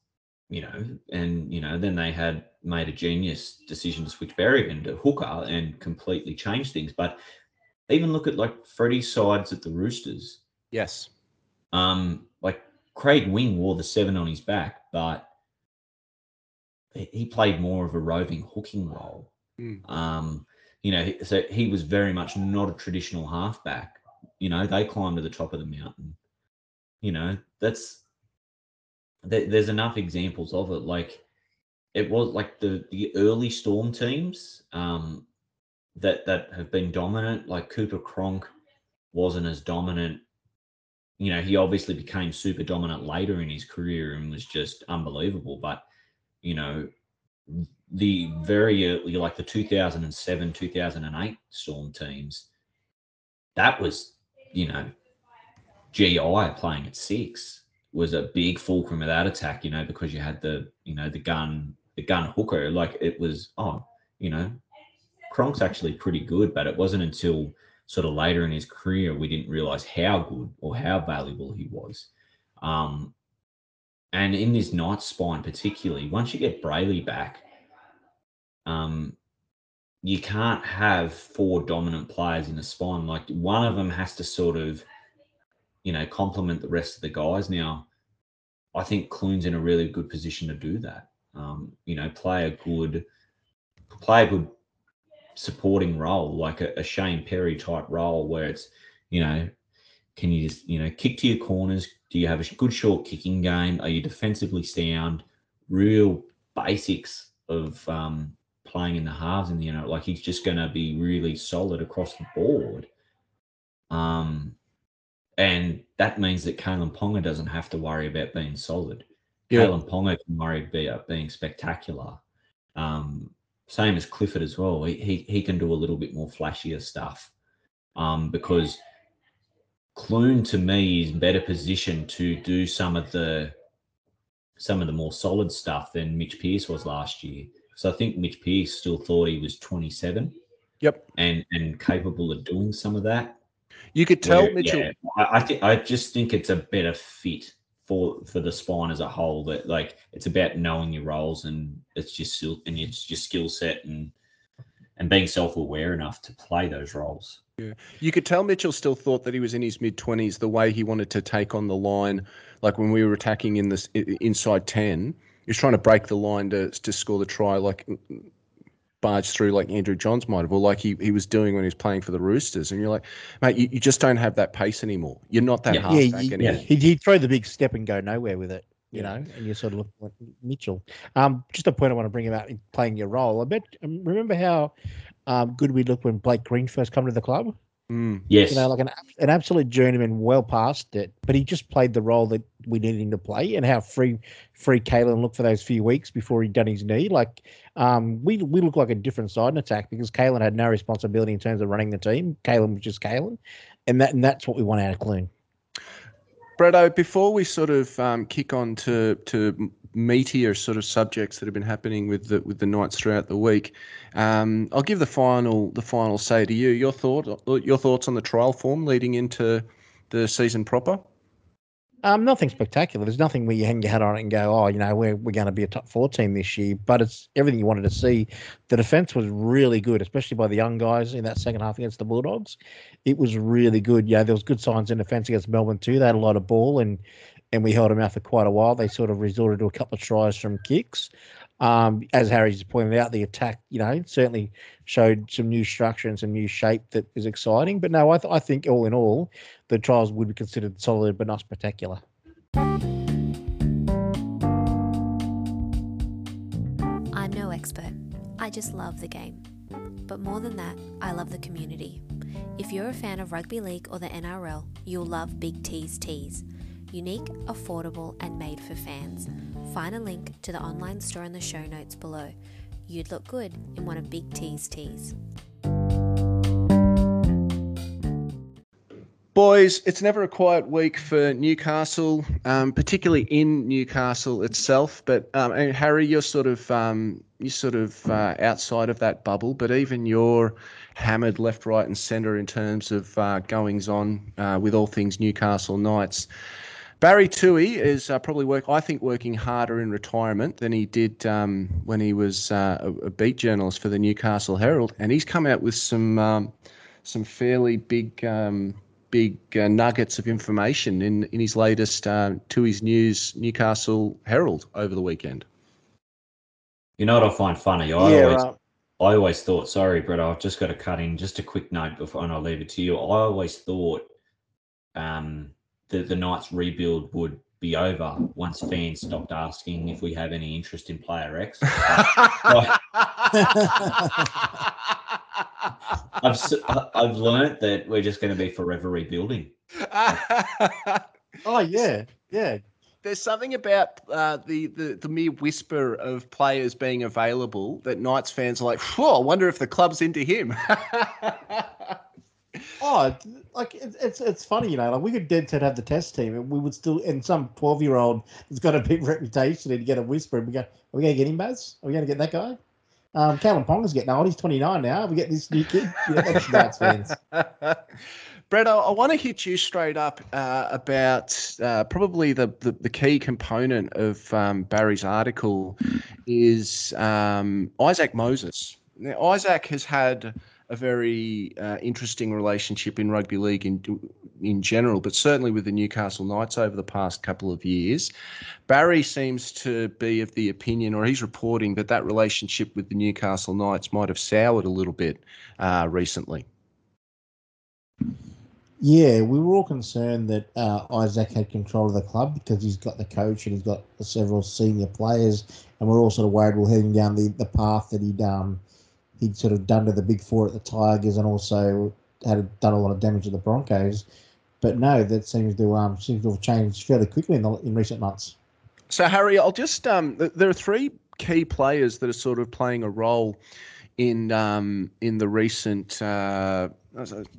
D: you know, and you know, then they had made a genius decision to switch Berrigan to hooker and completely change things. But even look at like Freddie's sides at the Roosters.
A: Yes.
D: Um, like Craig Wing wore the seven on his back, but he played more of a roving hooking role. Mm. Um, you know, so he was very much not a traditional halfback. You know, they climbed to the top of the mountain. You know, that's there's enough examples of it. Like it was like the the early Storm teams um, that that have been dominant. Like Cooper Cronk wasn't as dominant. You know, he obviously became super dominant later in his career and was just unbelievable. But you know, the very early, like the 2007, 2008 Storm teams, that was, you know, GI playing at six was a big fulcrum of that attack, you know, because you had the, you know, the gun, the gun hooker. Like it was, oh, you know, Cronk's actually pretty good, but it wasn't until sort of later in his career we didn't realize how good or how valuable he was. Um, and in this night spine, particularly, once you get Brailey back, um, you can't have four dominant players in a spine. Like one of them has to sort of, you know, complement the rest of the guys. Now, I think Clune's in a really good position to do that. Um, you know, play a good, play a good supporting role, like a, a Shane Perry type role, where it's, you know, can you just, you know, kick to your corners? Do you have a good short kicking game? Are you defensively sound? Real basics of um, playing in the halves in the NRL. Like he's just going to be really solid across the board. Um, and that means that Kalyn Ponga doesn't have to worry about being solid. Yeah. Kalyn Ponga can worry about being spectacular. Um, same as Clifford as well. He he, he can do a little bit more flashier stuff, um, because Clune to me is better positioned to do some of the some of the more solid stuff than Mitch Pearce was last year. So I think Mitch Pearce still thought he was 27.
A: Yep.
D: And and capable of doing some of that.
A: You could tell
D: Where-
A: Mitchell.
D: yeah, I, I think I just think it's a better fit for for the spine as a whole. That like it's about knowing your roles and it's just and it's your skill set and and being self aware enough to play those roles.
A: You could tell Mitchell still thought that he was in his mid twenties. The way he wanted to take on the line, like when we were attacking in this inside ten, he was trying to break the line to to score the try, like barge through like Andrew Johns might have, or like he, he was doing when he was playing for the Roosters. And you're like, mate, you, you just don't have that pace anymore. You're not that
D: Yeah.
A: halfback
C: yeah, you,
A: anymore.
C: he'd, he'd throw the big step and go nowhere with it, you know, and you sort of look like Mitchell. Um, just a point I want to bring about in playing your role. I bet, um, remember how um, good we looked when Blake Green first come to the club?
A: Mm.
D: Yes.
C: You know, like an, an absolute journeyman, well past it, but he just played the role that we needed him to play, and how free free Kalyn looked for those few weeks before he'd done his knee. Like, um, we we look like a different side in attack because Kalyn had no responsibility in terms of running the team. Kalyn was just Kalyn, and that and that's what we want out of Clune.
A: Bretto, before we sort of um, kick on to to meatier sort of subjects that have been happening with the with the Knights throughout the week, um, I'll give the final the final say to you. Your thought your thoughts on the trial form leading into the season proper.
C: Um, nothing spectacular. There's nothing where you hang your hat on it and go, oh, you know, we're, we're going to be a top four team this year. But it's everything you wanted to see. The defense was really good, especially by the young guys in that second half against the Bulldogs. It was really good. Yeah, there was good signs in defense against Melbourne too. They had a lot of ball and and we held them out for quite a while. They sort of resorted to a couple of tries from kicks. Um, as Harry just pointed out, the attack, you know, certainly showed some new structure and some new shape that is exciting. But no, I, th- I think all in all, the trials would be considered solid but not spectacular.
F: I'm no expert. I just love the game. But more than that, I love the community. If you're a fan of rugby league or the NRL, you'll love Big T's Tees. Unique, affordable, and made for fans. Find a link to the online store in the show notes below. You'd look good in one of Big T's tees.
A: Boys, it's never a quiet week for Newcastle, um, particularly in Newcastle itself. But um, Harry, you're sort of um, you're sort of uh, outside of that bubble. But even you're hammered left, right, and centre in terms of uh, goings on uh, with all things Newcastle Knights. Barry Toohey is uh, probably work. I think working harder in retirement than he did um, when he was uh, a, a beat journalist for the Newcastle Herald, and he's come out with some um, some fairly big um, big uh, nuggets of information in in his latest uh, Toohey's News Newcastle Herald over the weekend.
D: You know what I find funny? I
C: yeah,
D: always
C: right.
D: I always thought, sorry, Brett, I've just got to cut in just a quick note before and I'll leave it to you. I always thought um, that the Knights rebuild would be over once fans stopped asking if we have any interest in player X. I've s- I've learnt that we're just going to be forever rebuilding.
C: Oh yeah, yeah.
A: There's something about uh, the, the the mere whisper of players being available that Knights fans are like, "Whoa, I wonder if the club's into him."
C: Oh, like it's, it's it's funny, you know. Like we could dead set have the test team, and we would still, and some twelve year old that's got a big reputation, and get a whisper, and we go, "Are we going to get him, Baz? Are we going to get that guy?" Um, Kalyn Ponga's getting old. He's twenty nine now. We get this new kid. You that's fans.
A: Brett, I, I want to hit you straight up uh, about uh, probably the, the, the key component of um, Barry's article is um, Isaac Moses. Now, Isaac has had a very uh, interesting relationship in rugby league in in general, but certainly with the Newcastle Knights over the past couple of years. Barry seems to be of the opinion, or he's reporting that that relationship with the Newcastle Knights might have soured a little bit uh, recently.
G: Yeah, we were all concerned that uh, Isaac had control of the club because he's got the coach and he's got several senior players, and we're all sort of worried we're heading down the, the path that he'd um he'd sort of done to the big four at the Tigers and also had done a lot of damage to the Broncos. But no, that seems to um seems to have changed fairly quickly in the in recent months.
A: So Harry, I'll just um, th- there are three key players that are sort of playing a role in um, in the recent uh,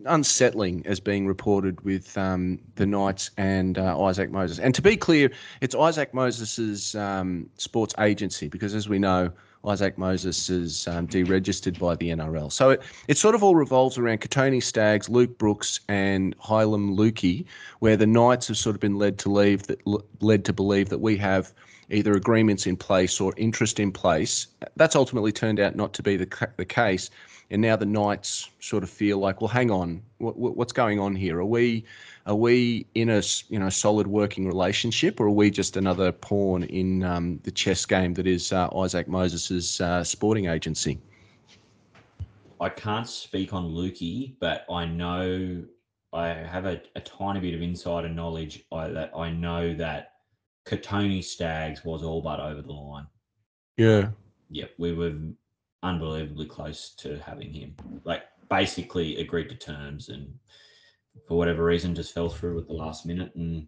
A: unsettling as being reported with um, the Knights and uh, Isaac Moses. And to be clear, it's Isaac Moses's um, sports agency because, as we know, Isaac Moses is um, deregistered by the NRL. So it, it sort of all revolves around Kotoni Staggs, Luke Brooks, and Heilum Luki, where the Knights have sort of been led to leave that led to believe that we have either agreements in place or interest in place. That's ultimately turned out not to be the, the case. And now the Knights sort of feel like, well, hang on, what, what's going on here? Are we are we in a you know solid working relationship, or are we just another pawn in um, the chess game that is uh, Isaac Moses's uh, sporting agency?
D: I can't speak on Luki, but I know I have a, a tiny bit of insider knowledge I, that I know that Kotoni Staggs was all but over the line.
A: Yeah.
D: Yep, we were unbelievably close to having him. Like basically agreed to terms and for whatever reason just fell through at the last minute and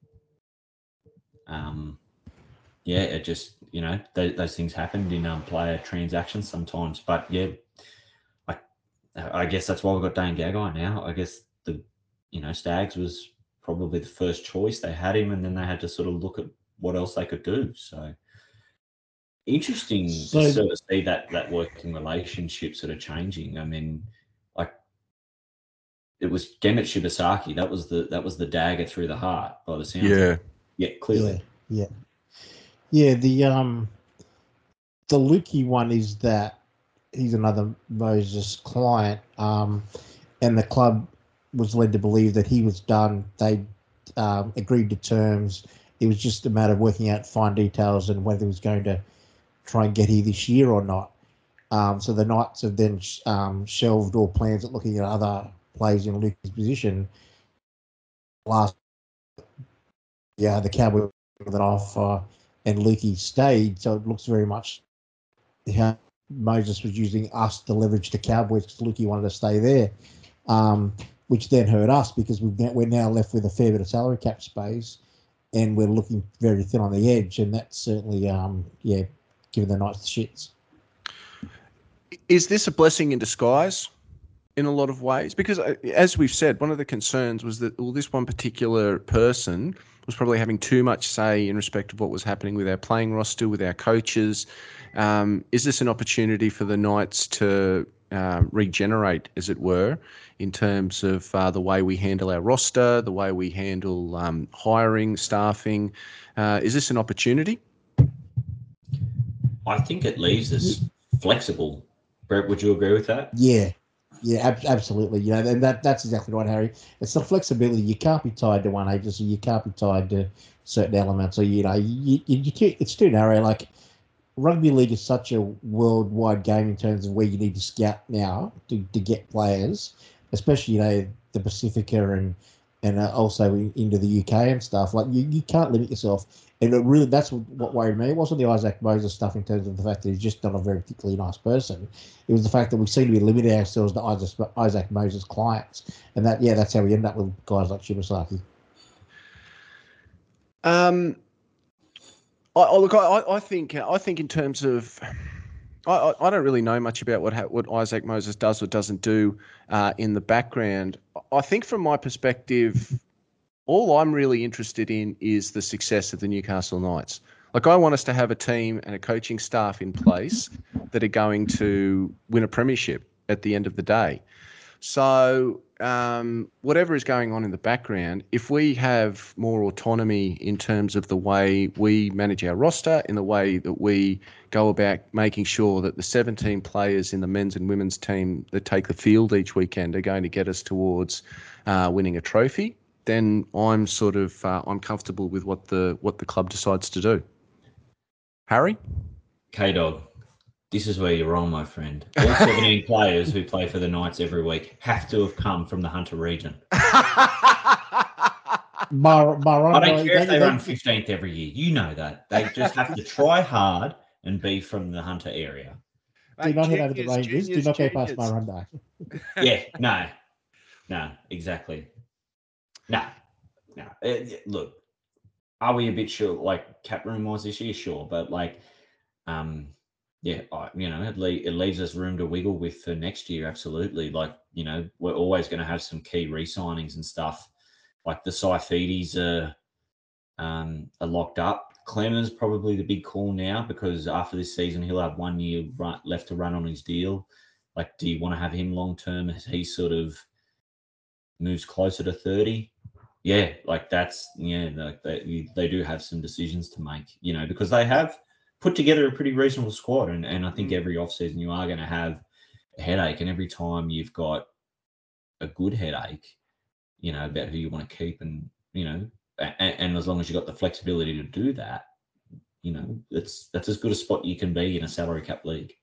D: um yeah, it just you know th- those things happened in um, player transactions sometimes. But yeah, I I guess that's why we've got Dane Gagai now. I guess the you know Staggs was probably the first choice. They had him, and then they had to sort of look at what else they could do. So interesting so, to sort of see that that working relationship sort of changing. I mean, it was Gemmet Shibasaki. That was the that was the dagger through the heart by the sound.
A: Yeah.
D: Yeah, clearly.
C: Yeah. Yeah. yeah the um the Luki one is that he's another Moses client. Um and the club was led to believe that he was done. They um, agreed to terms it was just a matter of working out fine details and whether he was going to try and get here this year or not. Um, so the Knights have then um, shelved all plans at looking at other players in Luki's position. Last, yeah, the Cowboys with an offer and Luki stayed, so it looks very much how Moses was using us to leverage the Cowboys because Luki wanted to stay there, um, which then hurt us because we're now left with a fair bit of salary cap space and we're looking very thin on the edge, and that's certainly, um, yeah, giving the the shits.
A: Is this a blessing in disguise? In a lot of ways because uh, as we've said one of the concerns was that well this one particular person was probably having too much say in respect of what was happening with our playing roster with our coaches um, is this an opportunity for the knights to uh, regenerate as it were in terms of uh, the way we handle our roster, the way we handle um, hiring, staffing. Uh, is this an opportunity?
D: I think it leaves us flexible. Brett, would you agree with that?
C: Yeah, yeah, ab- absolutely. You know, and that that's exactly right, Harry. It's the flexibility. You can't be tied to one agency. You can't be tied to certain elements. Or you know, you, you, you it's too narrow. Like rugby league is such a worldwide game in terms of where you need to scout now to, to get players especially you know the Pacifica and and uh, also into the UK and stuff. Like you, you can't limit yourself. And it really, that's what worried me. It wasn't the Isaac Moses stuff in terms of the fact that he's just not a very particularly nice person. It was the fact that we seem to be limiting ourselves to Isaac, Isaac Moses clients, and that yeah, that's how we end up with guys like Shibasaki.
A: Um, I, look, I, I think I think in terms of I, I don't really know much about what what Isaac Moses does or doesn't do uh, in the background. I think from my perspective, all I'm really interested in is the success of the Newcastle Knights. Like I want us to have a team and a coaching staff in place that are going to win a premiership at the end of the day. So um, whatever is going on in the background, if we have more autonomy in terms of the way we manage our roster, in the way that we go about making sure that the 17 players in the men's and women's team that take the field each weekend are going to get us towards uh, winning a trophy, then I'm sort of uh, I'm comfortable with what the what the club decides to do. Harry,
D: K Dog. This is where you're wrong, my friend. All 17 players who play for the Knights every week have to have come from the Hunter region.
C: Mar- Mar-
D: I don't care if they run 15th every year. You know that. They just have to try hard and be from the Hunter area.
C: Do not head over the Rangers. Do not go past my run Marunda.
D: yeah, no. No, exactly. No, no. Uh, look, are we a bit sure, like cap room was this year? Sure. But like, um, yeah, you know, it, le- it leaves us room to wiggle with for next year. Absolutely. Like, you know, we're always going to have some key re signings and stuff. Like the Saifitis are, um, are locked up. Klemmer's probably the big call now because after this season, he'll have one year run, left to run on his deal. Like, do you want to have him long term as he sort of moves closer to 30? Yeah, like that's, yeah, like they, they do have some decisions to make, you know, because they have put together a pretty reasonable squad. And, and I think every offseason you are going to have a headache. And every time you've got a good headache, you know, about who you want to keep and, you know, and, and as long as you've got the flexibility to do that, you know, that's that's as good a spot you can be in a salary cap league.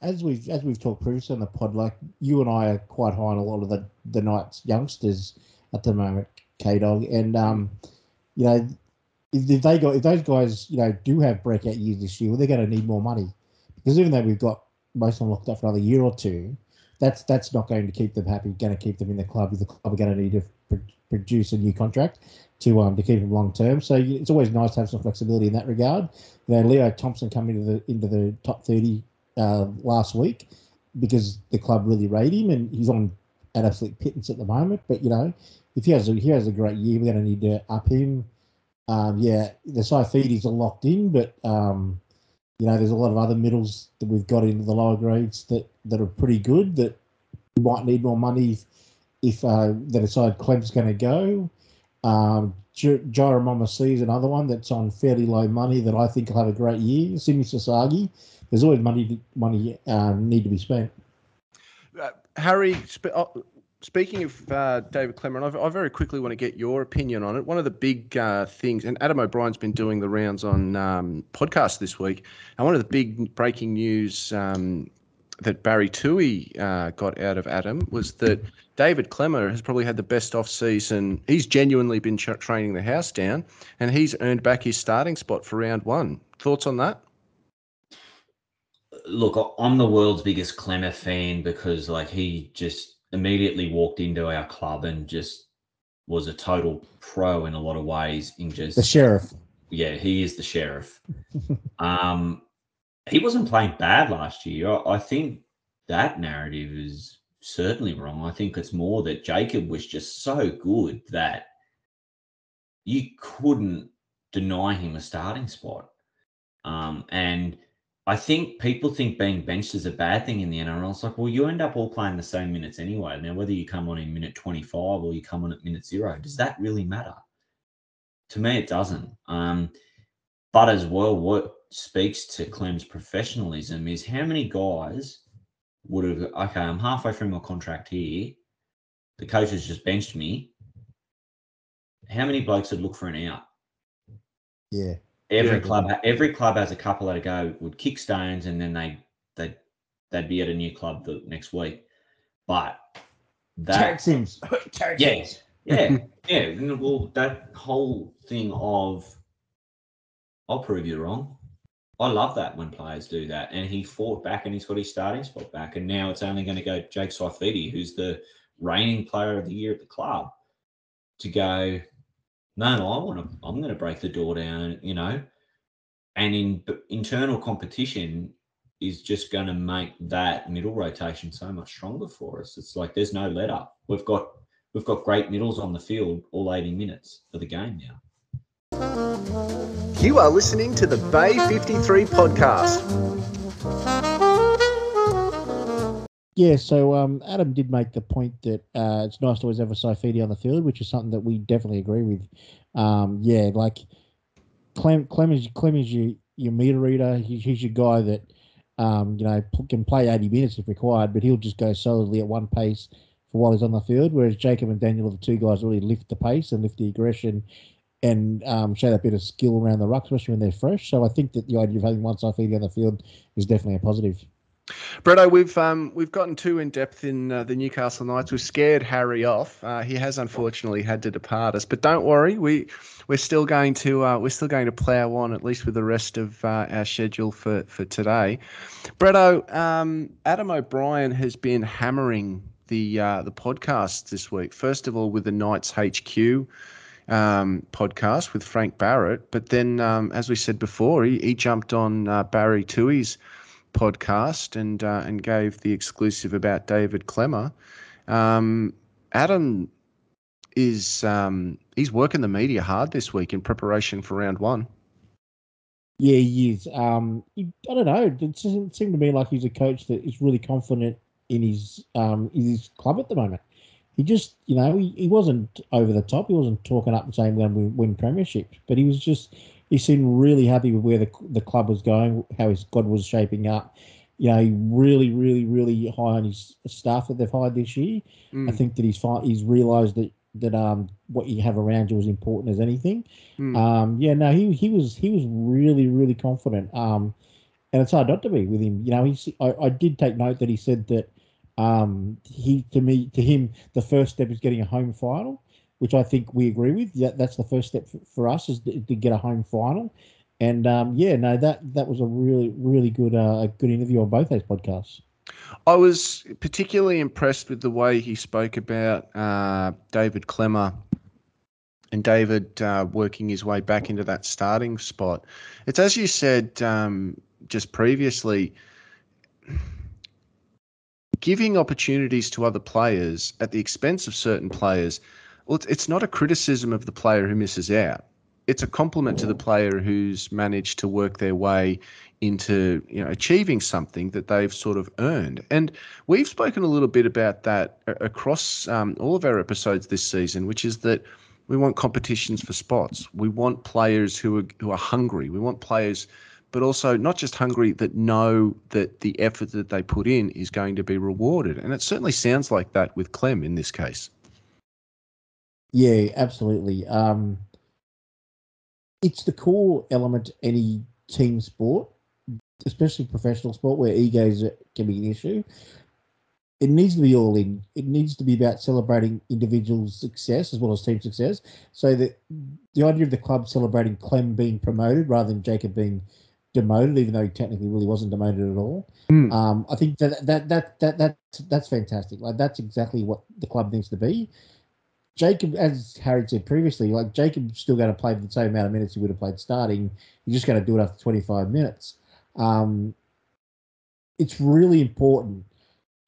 C: As we've as we've talked previously on the pod, like you and I are quite high on a lot of the the Knights youngsters at the moment, K Dog, and um, you know, if, they got if those guys you know do have breakout years this year, well, they're going to need more money because even though we've got most of them locked up for another year or two, that's that's not going to keep them happy. Going to keep them in the club. The club are going to need to pr- produce a new contract to um to keep them long term. So it's always nice to have some flexibility in that regard. You know, Leo Thompson coming into the into the top thirty uh, last week because the club really rate him, and he's on an absolute pittance at the moment. But you know, if he has a, he has a great year, we're going to need to up him. Um, yeah, the Saifitis are locked in, but um, you know, there's a lot of other middles that we've got into the lower grades that that are pretty good that might need more money if, if uh, they decide Clem's going to go. Um, C is another one that's on fairly low money that I think will have a great year. Simi Sasagi, there's always money money um, need to be spent.
A: Uh, Harry, uh, speaking of uh, David Klemmer, I, very quickly want to get your opinion on it. One of the big uh, things, and Adam O'Brien's been doing the rounds on um, podcasts this week, and one of the big breaking news um, that Barry Toohey uh, got out of Adam was that David Klemmer has probably had the best off season. He's genuinely been tra- training the house down, and he's earned back his starting spot for round one. Thoughts on that?
D: Look, I'm the world's biggest Klemmer fan because, like, he just immediately walked into our club and just was a total pro in a lot of ways. In just
C: the sheriff.
D: Yeah, he is the sheriff. um, he wasn't playing bad last year. I think that narrative is certainly wrong. I think it's more that Jacob was just so good that you couldn't deny him a starting spot. Um, and I think people think being benched is a bad thing in the NRL. It's like, well, you end up all playing the same minutes anyway. Now, whether you come on in minute 25 or you come on at minute zero, does that really matter? To me, it doesn't. Um, but as well, what speaks to Clem's professionalism is how many guys would have, okay, I'm halfway through my contract here. The coach has just benched me. How many blokes would look for an out?
C: Yeah.
D: Every
C: Yeah.
D: club, every club has a couple that go would kick stones, and then they they they'd be at a new club the next week. But that
C: Tariq Sims. Tariq
D: Yeah.
C: Sims.
D: yeah, yeah. Well, that whole thing of I'll prove you wrong. I love that when players do that. And he fought back and he's got his starting spot back. And now it's only going to go Jake Saifiti, who's the reigning player of the year at the club, to go, no, no, I want to, I'm going to break the door down, you know. And in internal competition is just going to make that middle rotation so much stronger for us. It's like there's no let up. We've got we've got great middles on the field all 80 minutes of the game now.
A: You are listening to the Bay 53 podcast.
C: Yeah, so um, Adam did make the point that uh, it's nice to always have a Saifiti on the field, which is something that we definitely agree with. Um, yeah, like Clem, Clem is Clem is your, your meter reader. He, he's your guy that um, you know can play eighty minutes if required, but he'll just go solidly at one pace for while he's on the field. Whereas Jacob and Daniel are the two guys really lift the pace and lift the aggression and um, show that bit of skill around the ruck, especially when they're fresh. So I think that the idea of having one Saifiti on the field is definitely a positive.
A: Bretto, we've um, we've gotten too in depth in uh, the Newcastle Knights. We've scared Harry off. Uh, he has unfortunately had to depart us, but don't worry, we we're still going to uh, we're still going to plough on at least with the rest of uh, our schedule for for today. Bretto, um, Adam O'Brien has been hammering the uh, the podcast this week. First of all, with the Knights HQ um, podcast with Frank Barrett, but then um, as we said before, he, he jumped on uh, Barry Toohey's podcast and uh, and gave the exclusive about David Klemmer. Um, Adam is um, he's working the media hard this week in preparation for round one.
C: Yeah, he is. Um, he, I don't know. It doesn't seem to me like he's a coach that is really confident in his um in his club at the moment. He just, you know, he, he wasn't over the top. He wasn't talking up and saying to win premierships, but he was just he seemed really happy with where the the club was going, how his squad was shaping up. You know, really, really, really high on his staff that they've hired this year.
A: Mm.
C: I think that he's he's realised that that um what you have around you is important as anything.
A: Mm.
C: Um, yeah, no, he he was he was really really confident. Um, and it's hard not to be with him. You know, he I, I did take note that he said that um he to me to him the first step is getting a home final, which I think we agree with. Yeah, that's the first step for, for us is to, to get a home final. And um, yeah, no, that that was a really really good uh, good interview on both those podcasts.
A: I was particularly impressed with the way he spoke about uh, David Klemmer and David uh, working his way back into that starting spot. It's as you said um, just previously, giving opportunities to other players at the expense of certain players. Well, it's, not a criticism of the player who misses out. It's a compliment to the player who's managed to work their way into you know achieving something that they've sort of earned. And we've spoken a little bit about that across um, all of our episodes this season, which is that we want competitions for spots. We want players who are who are hungry. We want players, but also not just hungry that know that the effort that they put in is going to be rewarded. And it certainly sounds like that with Clem in this case.
C: Yeah, absolutely. Um, it's the core element any team sport especially professional sport where egos can be an issue. It needs to be all in. It needs to be about celebrating individual success as well as team success. So that the idea of the club celebrating Clem being promoted rather than Jacob being demoted, even though he technically really wasn't demoted at all. Mm. Um, I think that that that that that that's fantastic. Like that's exactly what the club needs to be. Jacob, as Harry said previously, like Jacob's still going to play the same amount of minutes he would have played starting. He's just going to do it after 25 minutes. Um, it's really important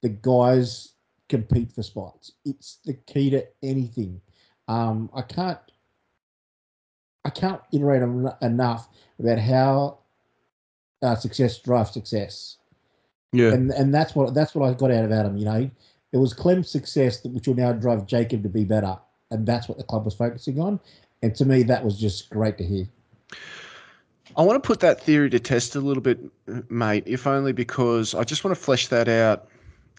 C: that guys compete for spots. It's the key to anything. Um, I can't I can't iterate enough about how uh, success drives success.
A: Yeah,
C: and and that's what that's what I got out of Adam. You know, it was Clem's success that which will now drive Jacob to be better, and that's what the club was focusing on. And to me, that was just great to hear.
A: I want to put that theory to test a little bit, mate, if only because I just want to flesh that out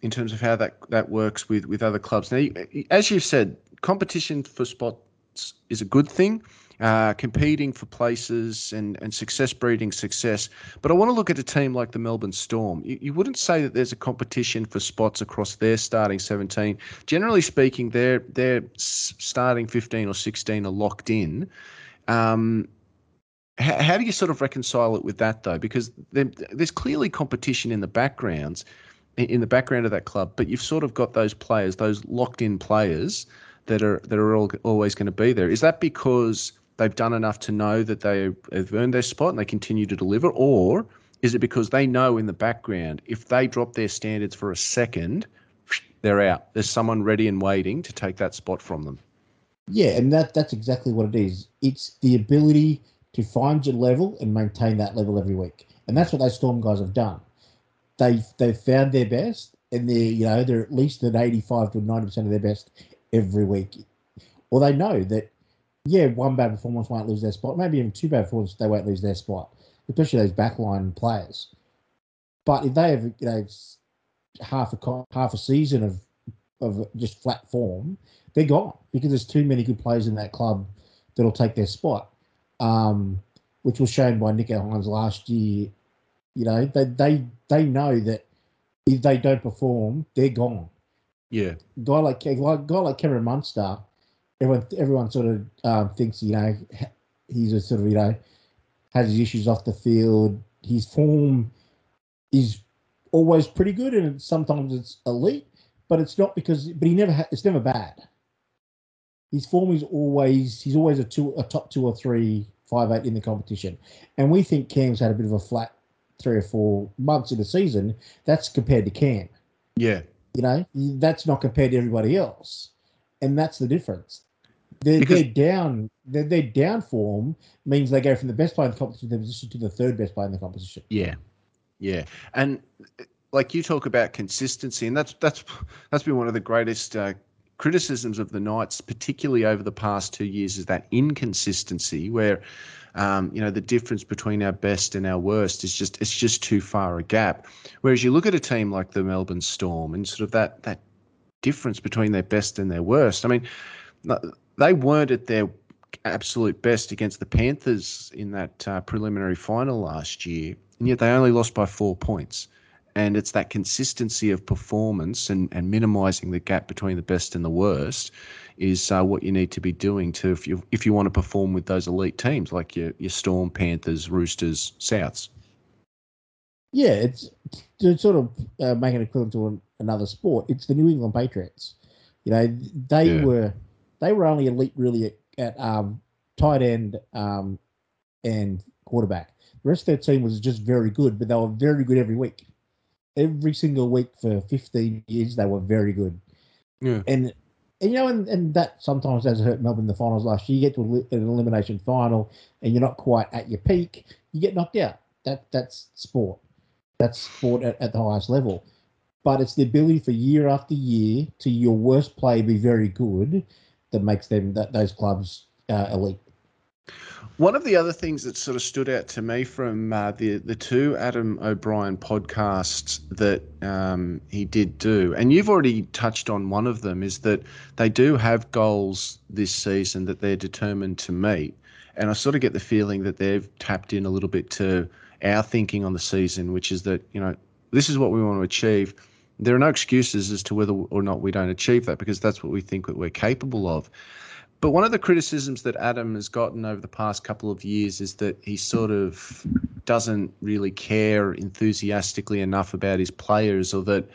A: in terms of how that, that works with, with other clubs. Now, as you've said, competition for spots is a good thing. Uh, competing for places and, and success breeding success. But I want to look at a team like the Melbourne Storm. You, you wouldn't say that there's a competition for spots across their starting 17. Generally speaking, their their starting 15 or 16 are locked in. Um, how, how do you sort of reconcile it with that though? Because there's clearly competition in the backgrounds, in the background of that club, but you've sort of got those players, those locked-in players that are that are all, always going to be there. Is that because they've done enough to know that they have earned their spot and they continue to deliver, or is it because they know in the background if they drop their standards for a second, they're out. There's someone ready and waiting to take that spot from them.
C: Yeah, and that that's exactly what it is. It's the ability to find your level and maintain that level every week. And that's what those Storm guys have done. They've they've found their best, and they're you know they're at least at eighty five to ninety percent of their best every week. Or they know that yeah, one bad performance won't lose their spot. Maybe even two bad performances they won't lose their spot, especially those backline players. But if they have you know half a half a season of of just flat form, they're gone because there's too many good players in that club that'll take their spot um, which was shown by Nicho Hynes last year. You know, they they they know that if they don't perform, they're gone.
A: Yeah,
C: guy like like guy like Cameron Munster, everyone everyone sort of um, thinks you know he's a sort of you know has his issues off the field. His form is always pretty good, and sometimes it's elite, but it's not because. But he never ha- it's never bad his form is always he's always a two a top two or three five eight in the competition, and we think Cam's had a bit of a flat three or four months in the season, that's compared to Cam.
A: Yeah.
C: You know, that's not compared to everybody else, and that's the difference. They're,
A: Because-
C: they're down. Their, their down form means they go from the best player in the competition to the position to the third best player in the competition.
A: Yeah, yeah, and uh, like you talk about consistency, and that's that's that's been one of the greatest uh, criticisms of the Knights, particularly over the past two years, is that inconsistency where. Um, you know the difference between our best and our worst is just it's just too far a gap. Whereas you look at a team like the Melbourne Storm and sort of that that difference between their best and their worst. I mean, they weren't at their absolute best against the Panthers in that uh, preliminary final last year, and yet they only lost by four points. And it's that consistency of performance and, and minimising the gap between the best and the worst is uh, what you need to be doing to if you if you want to perform with those elite teams like your your Storm, Panthers, Roosters, Souths.
C: Yeah, it's to sort of uh, make it equivalent to an, another sport. It's the New England Patriots. You know, they
A: Yeah.
C: were they were only elite really at, at um, tight end um, and quarterback. The rest of their team was just very good, but they were very good every week. Every single week for 15 years, they were very good.
A: Yeah.
C: And, and you know, and, and that sometimes has hurt Melbourne in the finals last year. You get to an elimination final and you're not quite at your peak, you get knocked out. That That's sport. That's sport at, at the highest level. But it's the ability for year after year to your worst play be very good that makes them that those clubs uh, elite.
A: One of the other things that sort of stood out to me from uh, the the two Adam O'Brien podcasts that um, he did do, and you've already touched on one of them, is that they do have goals this season that they're determined to meet, and I sort of get the feeling that they've tapped in a little bit to our thinking on the season, which is that you know this is what we want to achieve. There are no excuses as to whether or not we don't achieve that because that's what we think that we're capable of. But one of the criticisms that Adam has gotten over the past couple of years is that he sort of doesn't really care enthusiastically enough about his players or that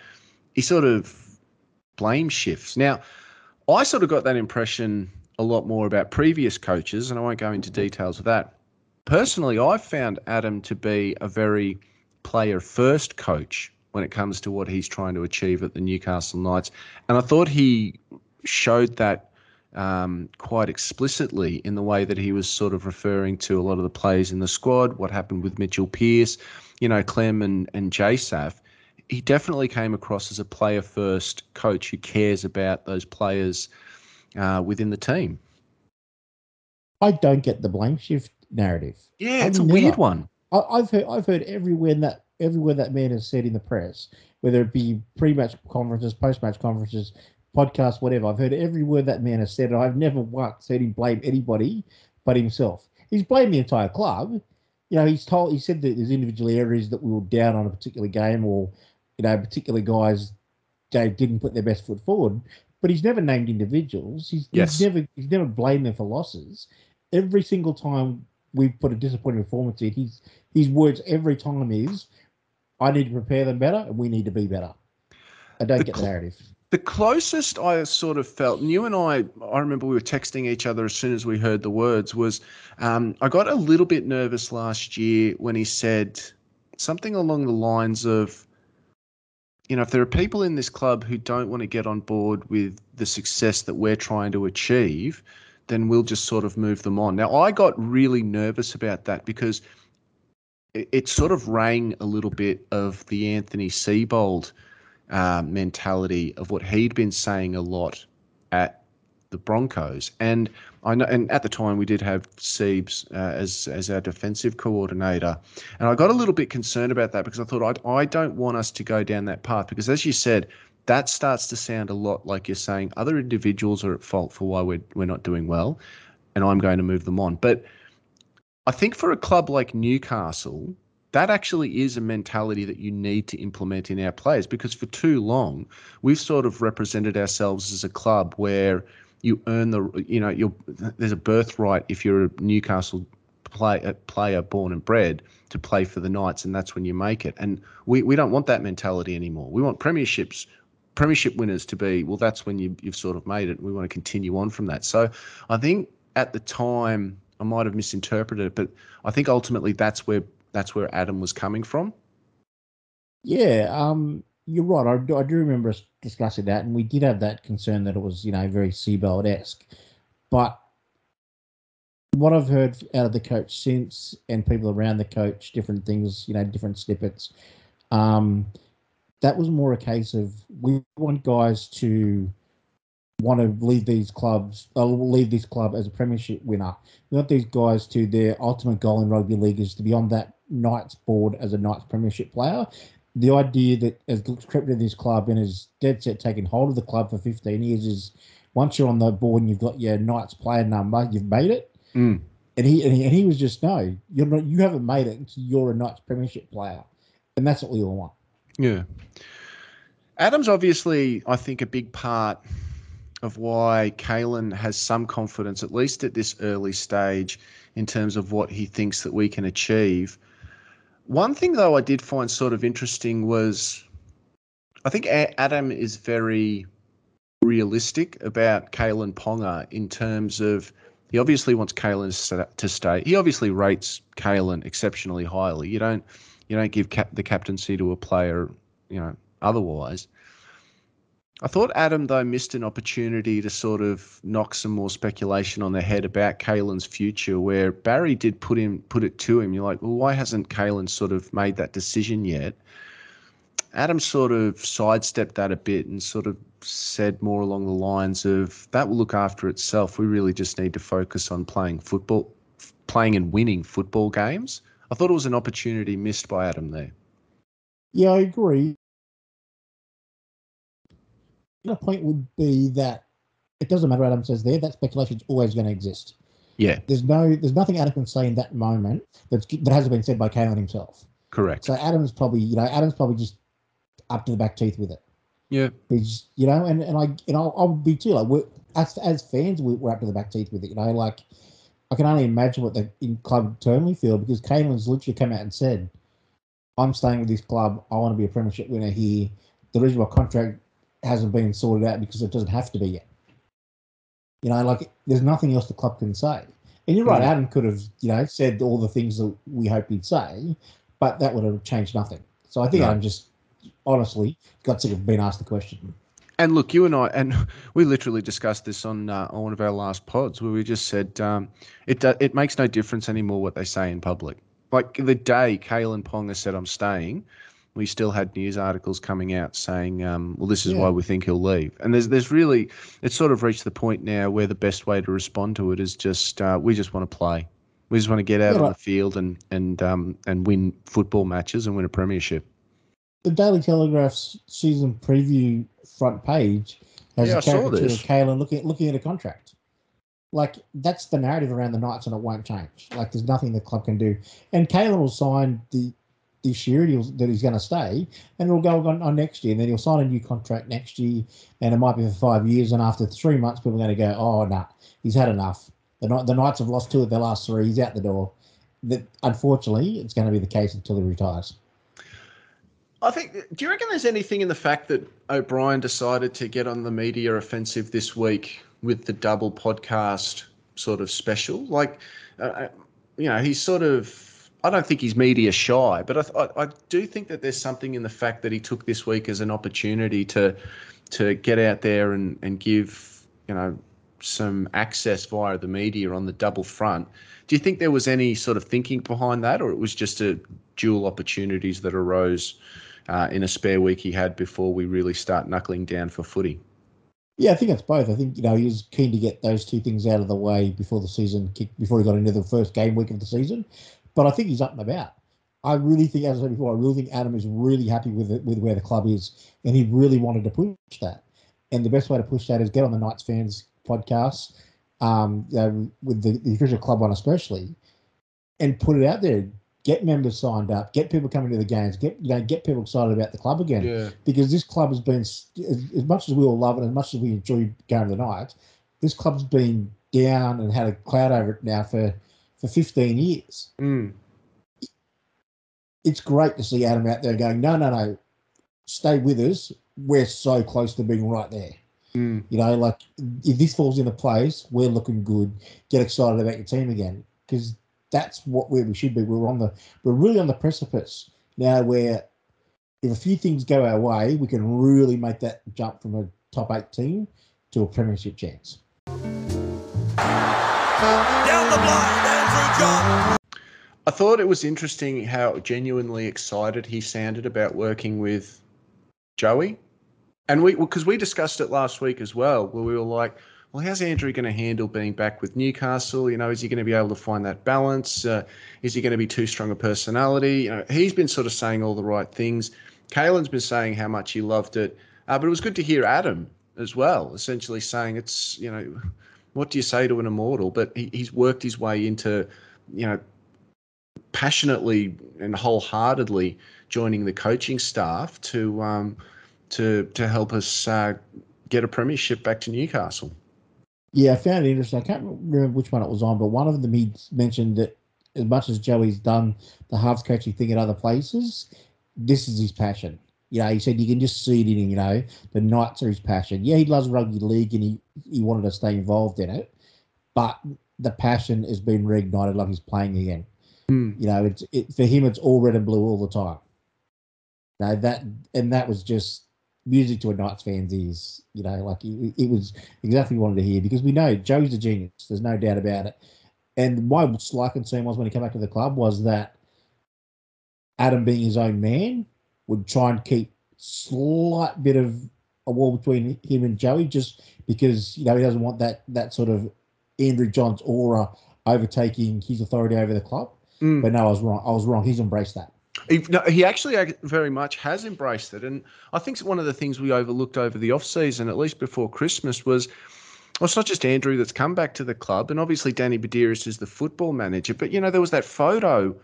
A: he sort of blame shifts. Now, I sort of got that impression a lot more about previous coaches, and I won't go into details of that. Personally, I've found Adam to be a very player first coach when it comes to what he's trying to achieve at the Newcastle Knights. And I thought he showed that um, quite explicitly in the way that he was sort of referring to a lot of the players in the squad, what happened with Mitchell Pearce, you know, Clem and, and JSAF. He definitely came across as a player first coach who cares about those players uh, within the team.
C: I don't get the blame shift narrative.
A: Yeah,
C: I've
A: it's a
C: never-
A: weird one.
C: I, I've heard I've heard everywhere that everywhere that man has said in the press, whether it be pre-match conferences, post-match conferences, podcasts, whatever. I've heard every word that man has said, and I've never once heard him blame anybody but himself. He's blamed the entire club. You know, he's told he said that there's individual areas that we were down on a particular game, or you know, particular guys they didn't put their best foot forward. But he's never named individuals. He's,
A: Yes.
C: he's never he's never blamed them for losses. Every single time we've put a disappointing performance in, he's his words every time is, "I need to prepare them better, and we need to be better." I don't
A: The
C: get the
A: cl-
C: narrative.
A: The closest I sort of felt, and you and I, I remember we were texting each other as soon as we heard the words, was um, I got a little bit nervous last year when he said something along the lines of, you know, if there are people in this club who don't want to get on board with the success that we're trying to achieve, then we'll just sort of move them on. Now, I got really nervous about that because it, sort of rang a little bit of the Anthony Seibold uh, mentality of what he'd been saying a lot at the Broncos. And I know, and at the time we did have Siebes uh, as as our defensive coordinator, and I got a little bit concerned about that because I thought I I don't want us to go down that path because as you said. That starts to sound a lot like you're saying other individuals are at fault for why we're, we're not doing well, and I'm going to move them on. But I think for a club like Newcastle, that actually is a mentality that you need to implement in our players because for too long we've sort of represented ourselves as a club where you earn the you know you're there's a birthright if you're a Newcastle play, a player born and bred to play for the Knights and that's when you make it. And we, we don't want that mentality anymore. We want premierships premiership winners to be well that's when you, you've sort of made it. We want to continue on from that. So I think at the time I might have misinterpreted it but I think ultimately that's where that's where Adam was coming from.
C: Yeah, um, you're right. I do, I do remember us discussing that, and we did have that concern that it was, you know, very Seibold esque. But what I've heard out of the coach since, and people around the coach, different things, you know, different snippets, um, that was more a case of we want guys to want to leave these clubs, uh, leave this club as a premiership winner. We want these guys to their ultimate goal in rugby league is to be on that Knights board as a Knights premiership player. The idea that has crept into this club and is dead set taking hold of the club for 15 years is once you're on the board and you've got your Knights player number, you've made it.
A: Mm.
C: And he, and he and he was just no, you're not, you haven't made it until you're a Knights premiership player, and that's what we all want.
A: Yeah. Adam's obviously, I think, a big part of why Kalyn has some confidence, at least at this early stage, in terms of what he thinks that we can achieve. One thing, though, I did find sort of interesting was I think Adam is very realistic about Kalyn Ponga in terms of he obviously wants Kalyn to stay. He obviously rates Kalyn exceptionally highly. You don't you don't give cap- the captaincy to a player, you know, otherwise. I thought Adam though missed an opportunity to sort of knock some more speculation on the head about Kalyn's future, where Barry did put him put it to him. You're like, well, why hasn't Kalyn sort of made that decision yet? Adam sort of sidestepped that a bit and sort of said more along the lines of that will look after itself. We really just need to focus on playing football, playing and winning football games. I thought it was an opportunity missed by Adam there.
C: Yeah, I agree. The point would be that it doesn't matter what Adam says there. That speculation is always going to exist.
A: Yeah.
C: There's no, there's nothing Adam can say in that moment that's, that hasn't been said by Kalyn himself.
A: Correct.
C: So Adam's probably, you know, Adam's probably just up to the back teeth with it.
A: Yeah.
C: He's, you know, and, and I, and I'll, I'll be too. Like, we're, as, as fans, we're up to the back teeth with it. You know, like I can only imagine what the in club internally feel because Kalyn's literally come out and said, "I'm staying with this club. I want to be a premiership winner here. The reason my contract hasn't been sorted out because it doesn't have to be yet. You know, like there's nothing else the club can say. And you're right, mm. Adam could have, you know, said all the things that we hope he'd say, but that would have changed nothing. So I think no. Adam just honestly got sick of being asked the question.
A: And look, you and I, and we literally discussed this on uh, on one of our last pods, where we just said um, it do, it makes no difference anymore what they say in public. Like the day Kalyn Ponga said, "I'm staying," we still had news articles coming out saying, um, "Well, this is yeah. why we think he'll leave." And there's there's really it's sort of reached the point now where the best way to respond to it is just uh, we just want to play. We just want to get out yeah, on the field and and um, and win football matches and win a premiership
C: the Daily Telegraph's season preview front page has yeah, a caricature of Kalyn looking looking at a contract. Like that's the narrative around the Knights, and it won't change. Like there's nothing the club can do. And Kalyn will sign the this year that he's going to stay, and it'll go on, on, next year. And then he'll sign a new contract next year, and it might be for five years. And after three months, people are going to go, "Oh no, nah, he's had enough." The, the Knights have lost two of their last three. He's out the door. That unfortunately, it's going to be the case until he retires.
A: I think. Do you reckon there's anything in the fact that O'Brien decided to get on the media offensive this week with the double podcast sort of special? Like, uh, uh you know, he's sort of. I don't think he's media shy, but I, I, I do think that there's something in the fact that he took this week as an opportunity to to get out there and, and give you know some access via the media on the double front. Do you think there was any sort of thinking behind that, or it was just a dual opportunities that arose uh, in a spare week he had before we really start knuckling down for footy.
C: Yeah, I think it's both. I think you know he was keen to get those two things out of the way before the season kicked, before he got into the first game week of the season. But I think he's up and about. I really think, as I said before, I really think Adam is really happy with it, with where the club is, and he really wanted to push that. And the best way to push that is get on the Knights fans podcast, um, you know, with the, the official club one especially, and put it out there get members signed up, get people coming to the games, get you know, get people excited about the club again.
A: Yeah.
C: Because this club has been as, as much as we all love it, as much as we enjoy going to the night, this club's been down and had a cloud over it now for for 15 years.
A: Mm.
C: It's great to see Adam out there going, no, no, no, stay with us. We're so close to being right there.
A: Mm.
C: You know, like if this falls into place, we're looking good. Get excited about your team again because that's what where we should be. We're on the we're really on the precipice now where if a few things go our way, we can really make that jump from a top eight team to a premiership chance.
A: Down the blind, Andrew John. I thought it was interesting how genuinely excited he sounded about working with Joey. And we, because we discussed it last week as well, where we were like, well, how's Andrew going to handle being back with Newcastle? You know, is he going to be able to find that balance? Uh, is he going to be too strong a personality? You know, he's been sort of saying all the right things. Kalyn's been saying how much he loved it, uh, but it was good to hear Adam as well, essentially saying it's you know, what do you say to an immortal? But he, he's worked his way into, you know, passionately and wholeheartedly joining the coaching staff to um, to to help us uh, get a premiership back to Newcastle.
C: Yeah, I found it interesting. I can't remember which one it was on, but one of them he mentioned that as much as Joey's done the halves coaching thing at other places, this is his passion. You know, he said you can just see it in him, you know, the Knights are his passion. Yeah, he loves rugby league and he, he wanted to stay involved in it, but the passion has been reignited like he's playing again. Mm. You know, it's it, for him, it's all red and blue all the time. You know, that and that was just music to a Knights fan's ears. You know, like it, it was exactly what we wanted to hear because we know Joe's a genius. There's no doubt about it. And my slight concern was when he came back to the club was that Adam, being his own man, would try and keep slight bit of a wall between him and Joey, just because you know he doesn't want that that sort of Andrew Johns aura overtaking his authority over the club. Mm. But no, I was wrong. I was wrong. He's embraced that.
A: He, no, he actually very much has embraced it, and I think one of the things we overlooked over the off season, at least before Christmas, was well, it's not just Andrew that's come back to the club, and obviously Danny Buderus is the football manager, but you know there was that photo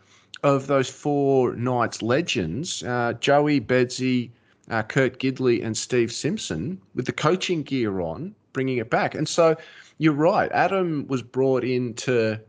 A: of those four Knights legends, uh, Joey, Bedsy, uh, Kurt Gidley, and Steve Simpson, with the coaching gear on, bringing it back. And so you're right. Adam was brought in to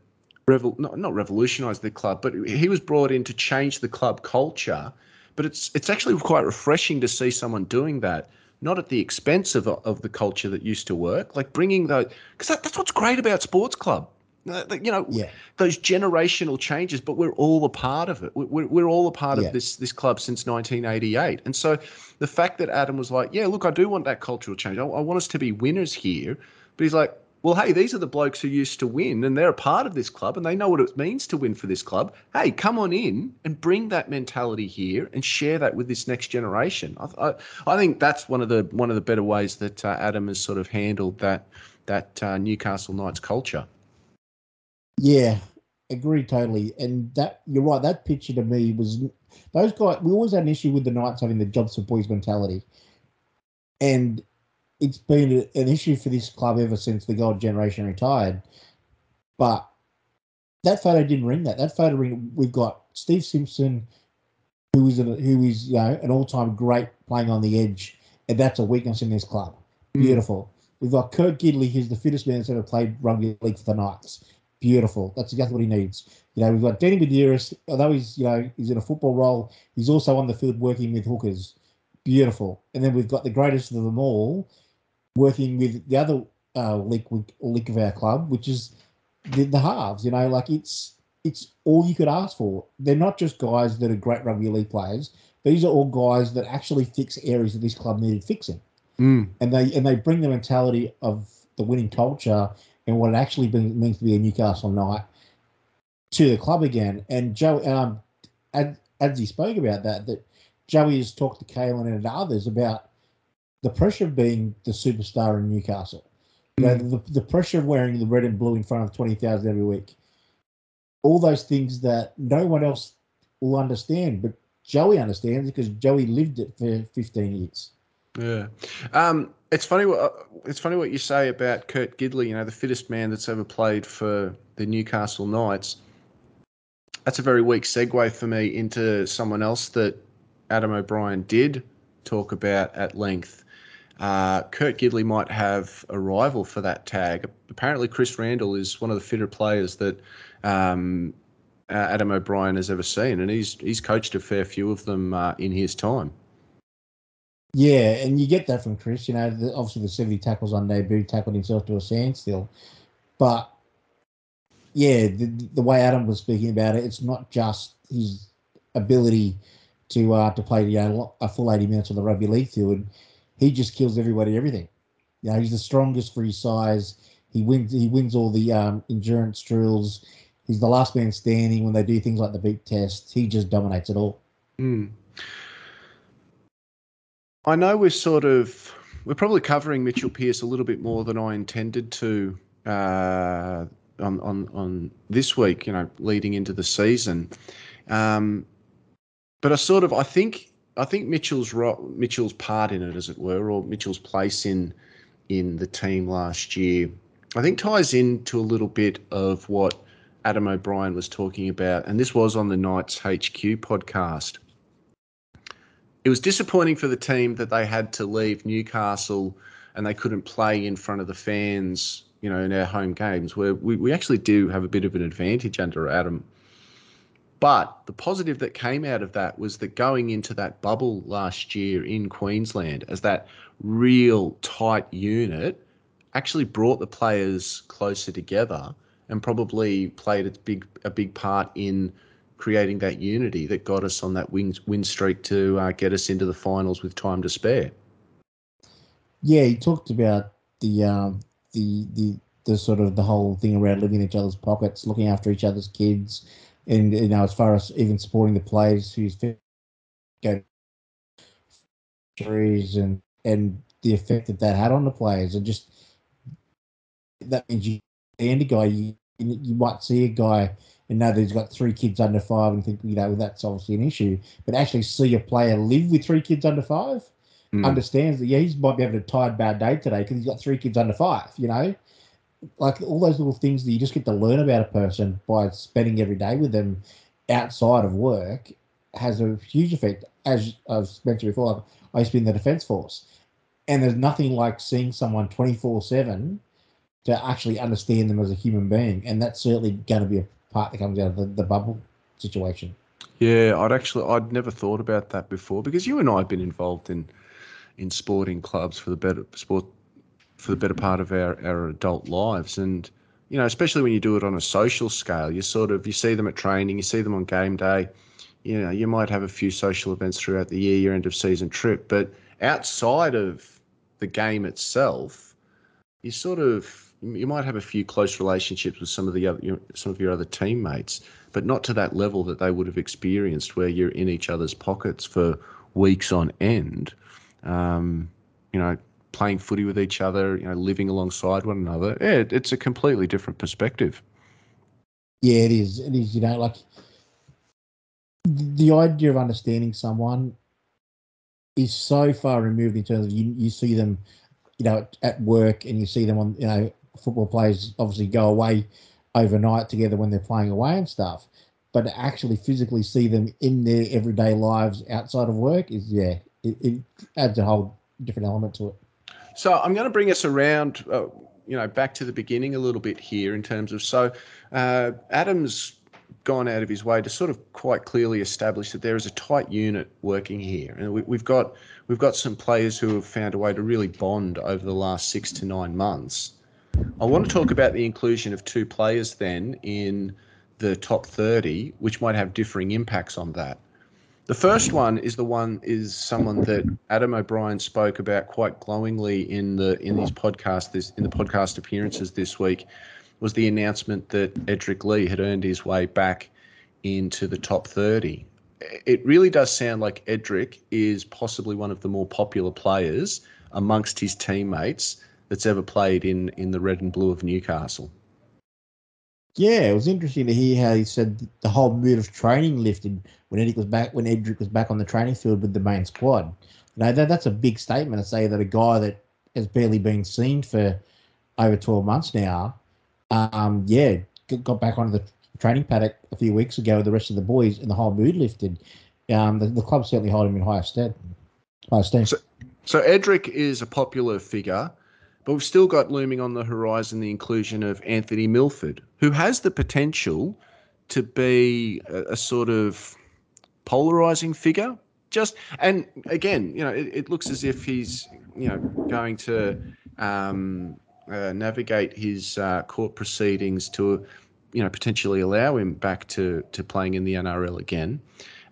A: revol- not, not revolutionize the club, but he was brought in to change the club culture. But it's it's actually quite refreshing to see someone doing that, not at the expense of, of the culture that used to work, like bringing those because that, that's what's great about sports club. Uh, you know, yeah. those generational changes, but we're all a part of it. We're, we're all a part yeah. of this this club since 1988. And so the fact that Adam was like, yeah, look, I do want that cultural change. I, I want us to be winners here. But he's like, well, hey, these are the blokes who used to win and they're a part of this club and they know what it means to win for this club. Hey, come on in and bring that mentality here and share that with this next generation. I, I, I think that's one of the one of the better ways that uh, Adam has sort of handled that that uh, Newcastle Knights culture.
C: Yeah, agree totally. And that you're right. That picture to me was those guys. We always had an issue with the Knights having the jobs for boys mentality, and it's been an issue for this club ever since the gold generation retired. But that photo didn't ring that. That photo ring. We've got Steve Simpson, who is a, who is you know an all time great playing on the edge, and that's a weakness in this club. Mm. Beautiful. We've got Kurt Gidley, who's the fittest man that's ever played rugby league for the Knights. Beautiful. That's exactly what he needs. You know, we've got Danny Buderus, although he's, you know, he's in a football role, he's also on the field working with hookers. Beautiful. And then we've got the greatest of them all working with the other uh, leak, leak of our club, which is the, the halves. You know, like it's it's all you could ask for. They're not just guys that are great rugby league players. These are all guys that actually fix areas that this club needed fixing. Mm. And they and they bring the mentality of the winning culture and what it actually means to be a Newcastle Knight to the club again. And Joe, um, as, as he spoke about that, that Joey has talked to Kalyn and others about the pressure of being the superstar in Newcastle. You know, mm. the, the pressure of wearing the red and blue in front of 20,000 every week. All those things that no one else will understand, but Joey understands because Joey lived it for 15 years.
A: Yeah. Um, it's funny what uh, it's funny what you say about Kurt Gidley. You know, the fittest man that's ever played for the Newcastle Knights. That's a very weak segue for me into someone else that Adam O'Brien did talk about at length. Uh, Kurt Gidley might have a rival for that tag. Apparently, Chris Randall is one of the fitter players that um, Adam O'Brien has ever seen, and he's he's coached a fair few of them uh, in his time.
C: Yeah, and you get that from Chris. You know, the, obviously the 70 tackles on debut tackled himself to a standstill. But yeah, the, the way Adam was speaking about it, it's not just his ability to uh, to play you know, a full 80 minutes on the rugby league field. He just kills everybody, everything. You know, he's the strongest for his size. He wins. He wins all the um, endurance drills. He's the last man standing when they do things like the beat test. He just dominates it all.
A: Mm. I know we're sort of we're probably covering Mitchell Pearce a little bit more than I intended to uh, on on on this week. You know, leading into the season, um, but I sort of I think I think Mitchell's Mitchell's part in it, as it were, or Mitchell's place in in the team last year, I think ties into a little bit of what Adam O'Brien was talking about, and this was on the Knights HQ podcast it was disappointing for the team that they had to leave Newcastle and they couldn't play in front of the fans, you know, in our home games, where we, we actually do have a bit of an advantage under Adam. But the positive that came out of that was that going into that bubble last year in Queensland as that real tight unit actually brought the players closer together and probably played a big a big part in creating that unity that got us on that win, win streak to uh, get us into the finals with time to spare.
C: Yeah, he talked about the um, the the the sort of the whole thing around living in each other's pockets, looking after each other's kids, and you know, as far as even supporting the players who's go injuries and and the effect that that had on the players, and just that means you the end guy you you might see a guy and know that he's got three kids under five and think, you know, that's obviously an issue. But actually see a player live with three kids under five, mm. understands that, yeah, he might be having a tired, bad day today because he's got three kids under five, you know? Like all those little things that you just get to learn about a person by spending every day with them outside of work has a huge effect. As I've mentioned before, I used to be in the Defence Force. And there's nothing like seeing someone 24 7 to actually understand them as a human being. And that's certainly going to be a part that comes out of the, the bubble situation.
A: Yeah, I'd actually I'd never thought about that before because you and I have been involved in in sporting clubs for the better sport for the better part of our, our adult lives and you know especially when you do it on a social scale you sort of you see them at training you see them on game day you know you might have a few social events throughout the year your end of season trip but outside of the game itself you sort of you might have a few close relationships with some of the other, you know, some of your other teammates, but not to that level that they would have experienced, where you're in each other's pockets for weeks on end. Um, you know, playing footy with each other, you know, living alongside one another. Yeah, it's a completely different perspective.
C: Yeah, it is. It is. You know, like the idea of understanding someone is so far removed in terms of you, you see them, you know, at work and you see them on, you know, football players obviously go away overnight together when they're playing away and stuff. But to actually physically see them in their everyday lives outside of work is, yeah, it, it adds a whole different element to it.
A: So I'm going to bring us around, uh, you know, back to the beginning a little bit here in terms of so uh, Adams gone out of his way to sort of quite clearly establish that there is a tight unit working here, and we, have got we've got some players who have found a way to really bond over the last six to nine months. I want to talk about the inclusion of two players then in the top 30, which might have differing impacts on that. The first one is the one is someone that Adam O'Brien spoke about quite glowingly in the in his podcast this in the podcast appearances this week was the announcement that Edrick Lee had earned his way back into the top 30. It really does sound like Edrick is possibly one of the more popular players amongst his teammates that's ever played in in the red and blue of Newcastle.
C: Yeah, it was interesting to hear how he said the whole mood of training lifted when Edrick was back when Edrick was back on the training field with the main squad. You know, that that's a big statement to say that a guy that has barely been seen for over twelve months now, um, yeah, got back onto the training paddock a few weeks ago with the rest of the boys, and the whole mood lifted. Um, the, the club certainly hold him in high esteem. High esteem.
A: So, so Edrick is a popular figure. But we've still got looming on the horizon the inclusion of Anthony Milford, who has the potential to be a, a sort of polarizing figure. Just and again, you know, it, it looks as if he's you know going to um, uh, navigate his uh, court proceedings to you know, potentially allow him back to to playing in the NRL again.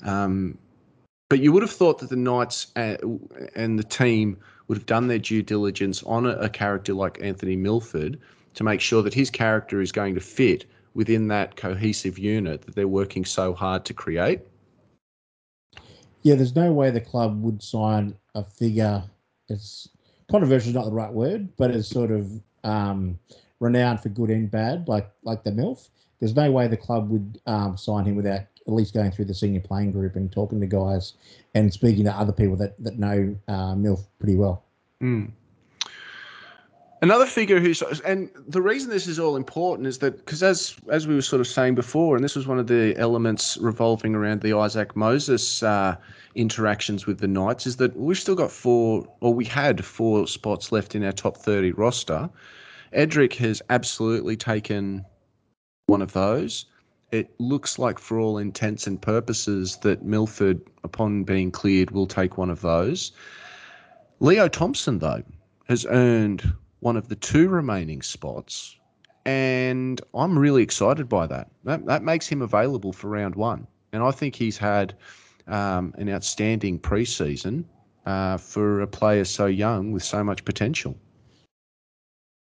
A: Um, but you would have thought that the Knights and, and the team would have done their due diligence on a, a character like Anthony Milford to make sure that his character is going to fit within that cohesive unit that they're working so hard to create.
C: Yeah, there's no way the club would sign a figure. It's controversial is not the right word, but it's sort of um, renowned for good and bad, like like the MILF. There's no way the club would um, sign him without at least going through the senior playing group and talking to guys and speaking to other people that that know uh, MILF pretty well.
A: Mm. Another figure who's and the reason this is all important is that because as as we were sort of saying before, and this was one of the elements revolving around the Isaac Moses uh, interactions with the Knights, is that we've still got four, or we had four spots left in our top thirty roster. Edrick has absolutely taken one of those. It looks like, for all intents and purposes, that Milford, upon being cleared, will take one of those. Leo Thompson, though, has earned one of the two remaining spots, and I'm really excited by that. That that makes him available for round one, and I think he's had um, an outstanding preseason uh, for a player so young with so much potential.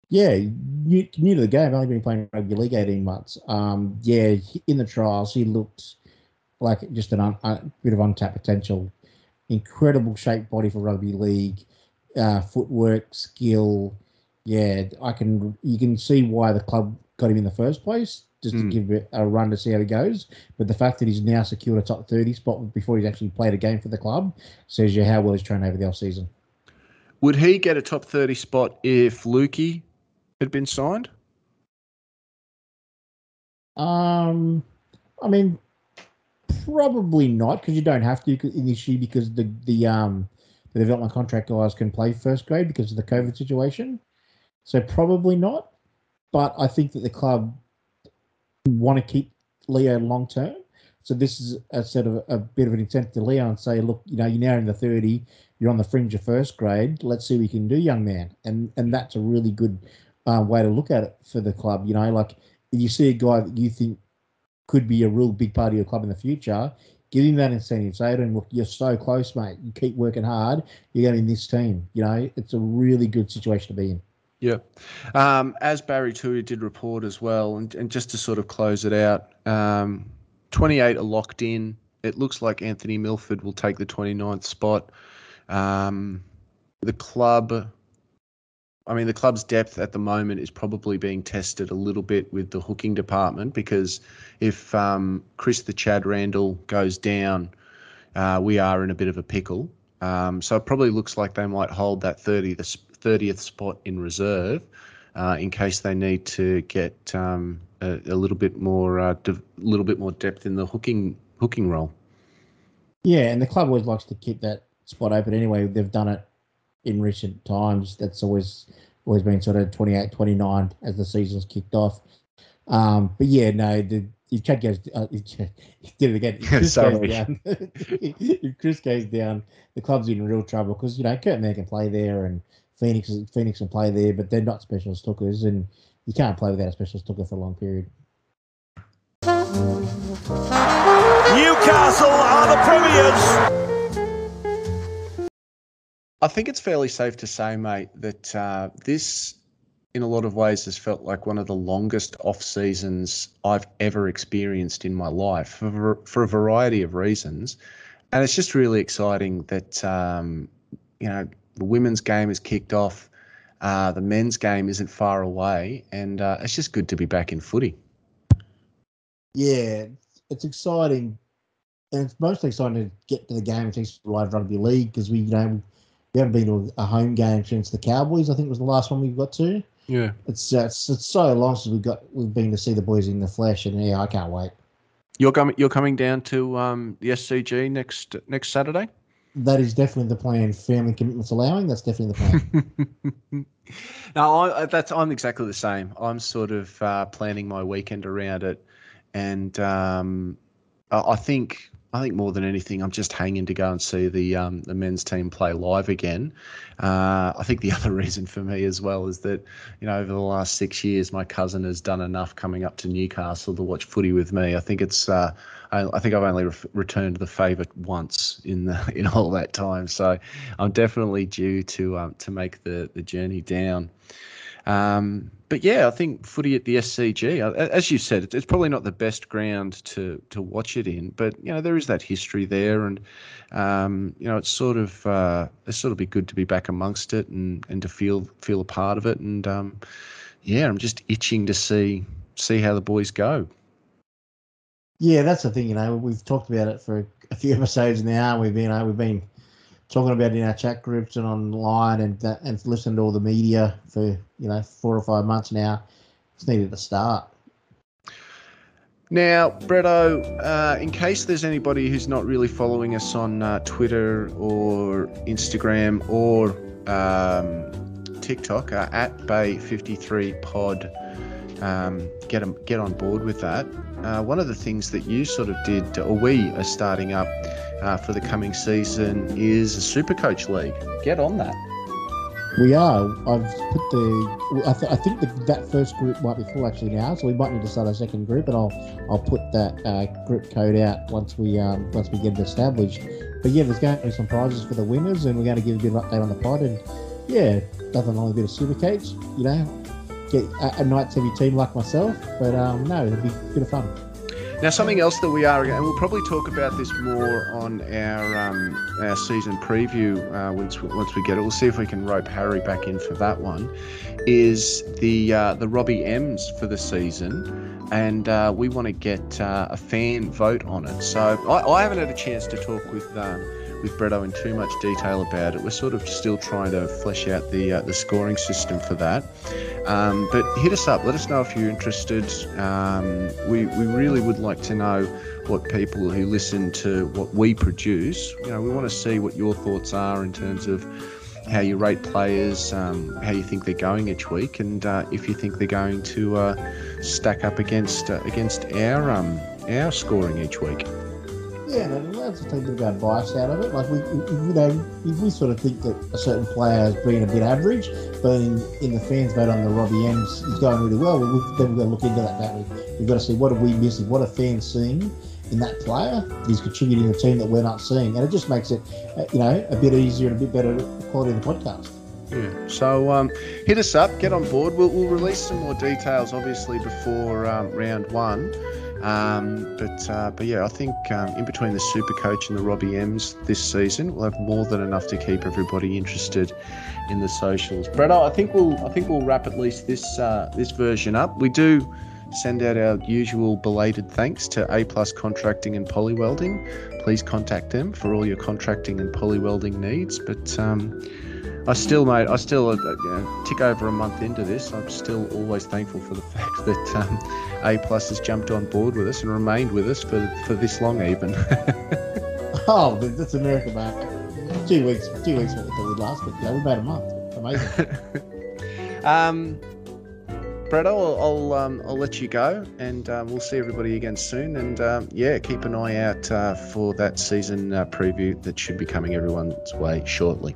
C: Yeah, new, new to the game. I've only been playing rugby league 18 months. Um, yeah, in the trials, he looked like just an un, a bit of untapped potential. Incredible shape body for rugby league, uh, footwork, skill, yeah, I can. You can see why the club got him in the first place, just mm. to hmm. give it a run to see how he goes. But the fact that he's now secured a top thirty spot before he's actually played a game for the club says you how well he's trained over the off season.
A: Would he get a top thirty spot if Luki had been signed?
C: Um, I mean, probably not because you don't have to initially because the the um the development contract guys can play first grade because of the COVID situation. So probably not. But I think that the club want to keep Leo long term. So this is a sort of a bit of an incentive to Leo and say, look, you know, you're now in the 30, you're on the fringe of first grade. Let's see what we can do, young man. And and that's a really good uh, way to look at it for the club. You know, like if you see a guy that you think could be a real big part of your club in the future, give him that incentive. Say to him, look, you're so close, mate. You keep working hard. You're going in this team. You know, it's a really good situation to be in.
A: Yeah. Um, as Barry Toohey did report as well, and, and just to sort of close it out, um, 28 are locked in. It looks like Anthony Milford will take the 29th spot. Um, the club, I mean, the club's depth at the moment is probably being tested a little bit with the hooking department because if um, Chris the Chad Randall goes down, uh, we are in a bit of a pickle. Um, so it probably looks like they might hold that 30, the 30th spot in reserve uh, in case they need to get um, a, a, little bit more a uh, little bit more depth in the hooking hooking role.
C: Yeah, and the club always likes to keep that spot open anyway. They've done it in recent times. That's always always been sort of 28, 29 as the season's kicked off. Um, but yeah, no, the, if Chad goes, uh, if Chad, did it again. If Chris goes down, if Chris goes down, the club's in real trouble because you know Kurt Mann can play there and Phoenix Phoenix can play there, but they're not specialist hookers, and you can't play without a specialist hooker for a long period.
B: Newcastle are the premiers.
A: I think it's fairly safe to say, mate, that uh, this, in a lot of ways, has felt like one of the longest off seasons I've ever experienced in my life for, for a variety of reasons, and it's just really exciting that um, you know the women's game has kicked off. Uh, the men's game isn't far away, and uh, it's just good to be back in footy.
C: Yeah, it's exciting, and it's mostly exciting to get to the game thanks to live rugby league because we, you know, we haven't been to a home game since the Cowboys. I think was the last one we got to.
A: Yeah,
C: it's uh, it's, it's so long since we got we've been to see the boys in the flesh, and yeah, I can't wait.
A: You're coming. You're coming down to um, the SCG next next Saturday
C: that is definitely the plan. Family commitments allowing, that's definitely the
A: plan. no, I, that's I'm exactly the same. I'm sort of uh, planning my weekend around it, and um, I think I think more than anything, I'm just hanging to go and see the um, the men's team play live again. Uh, I think the other reason for me as well is that you know over the last six years, my cousin has done enough coming up to Newcastle to watch footy with me. I think it's uh, I, I, think I've only re- returned the favour once in the in all that time, so I'm definitely due to um, to make the the journey down. Um, but yeah, I think footy at the SCG, uh, as you said, it's, probably not the best ground to to watch it in, but you know there is that history there, and um, you know it's sort of uh, it's sort of be good to be back amongst it and and to feel feel a part of it, and um, yeah, I'm just itching to see see how the boys go.
C: Yeah, that's the thing. You know, we've talked about it for a few episodes now. We've been, you know, we've been talking about in our chat groups and online and that, and listening to all the media for you know four or five months now. It's needed to start.
A: Now, Bretto, uh, in case there's anybody who's not really following us on uh, Twitter or Instagram or um, TikTok, uh, at Bay53Pod, um, get, them, get on board with that. Uh, one of the things that you sort of did, or we are starting up, uh, for the coming season is a Super Coach League. Get on that.
C: We are. I've put the. I, th- I think the, that first group might be full actually now, so we might need to start a second group, and I'll I'll put that uh, group code out once we um, once we get it established. But yeah, there's going to be some prizes for the winners, and we're going to give a bit of update on the pod. And yeah, nothing wrong with a bit of super coach, you know, get a, a nice heavy team like myself. But um, no, it'll be a bit of fun.
A: Now, something else that we are, and we'll probably talk about this more on our um, our season preview uh, once once we get it. We'll see if we can rope Harry back in for that one. Is the uh, the Robbie M's for the season, and uh, we want to get uh, a fan vote on it. So I, I, haven't had a chance to talk with uh, with Bretto in too much detail about it. We're sort of still trying to flesh out the uh, the scoring system for that. Um, but hit us up. Let us know if you're interested. Um, we, we really would like to know what people who listen to what we produce, you know, we want to see what your thoughts are in terms of how you rate players, um, how you think they're going each week, and uh, if you think they're going to uh, stack up against uh, against our um, our scoring each week.
C: Yeah, allows us to take a bit of advice out of it. Like we, you know, if we sort of think that a certain player has been a bit average, but in, in the fans vote on the Robbie M's, is going really well. we've, then we've got to look into that, don't we? We've got to see what are we missing, what are fans seeing in that player He's contributing to the team that we're not seeing, and it just makes it, uh, you know, a bit easier and a bit better quality of the podcast.
A: Yeah. So um, hit us up, get on board. We'll, we'll release some more details, obviously, before um, round one. Um, but uh, but yeah, I think um, in between the Super Coach and the Robbie M's this season, we'll have more than enough to keep everybody interested in the socials. Brett, I think we'll I think we'll wrap at least this uh, this version up. We do send out our usual belated thanks to A Plus Contracting and Poly Welding. Please contact them for all your contracting and poly welding needs. But um, I still, mate, I still uh, you know, tick over a month into this. I'm still always thankful for the fact that um, A Plus has jumped on board with us and remained with us for for this long, even.
C: oh, that's America, man. Two weeks, two weeks until we last, but yeah, we made a month. Amazing.
A: um, Brett, I'll I'll, um, I'll let you go, and um, we'll see everybody again soon. And um, yeah, keep an eye out uh, for that season uh, preview that should be coming everyone's way shortly.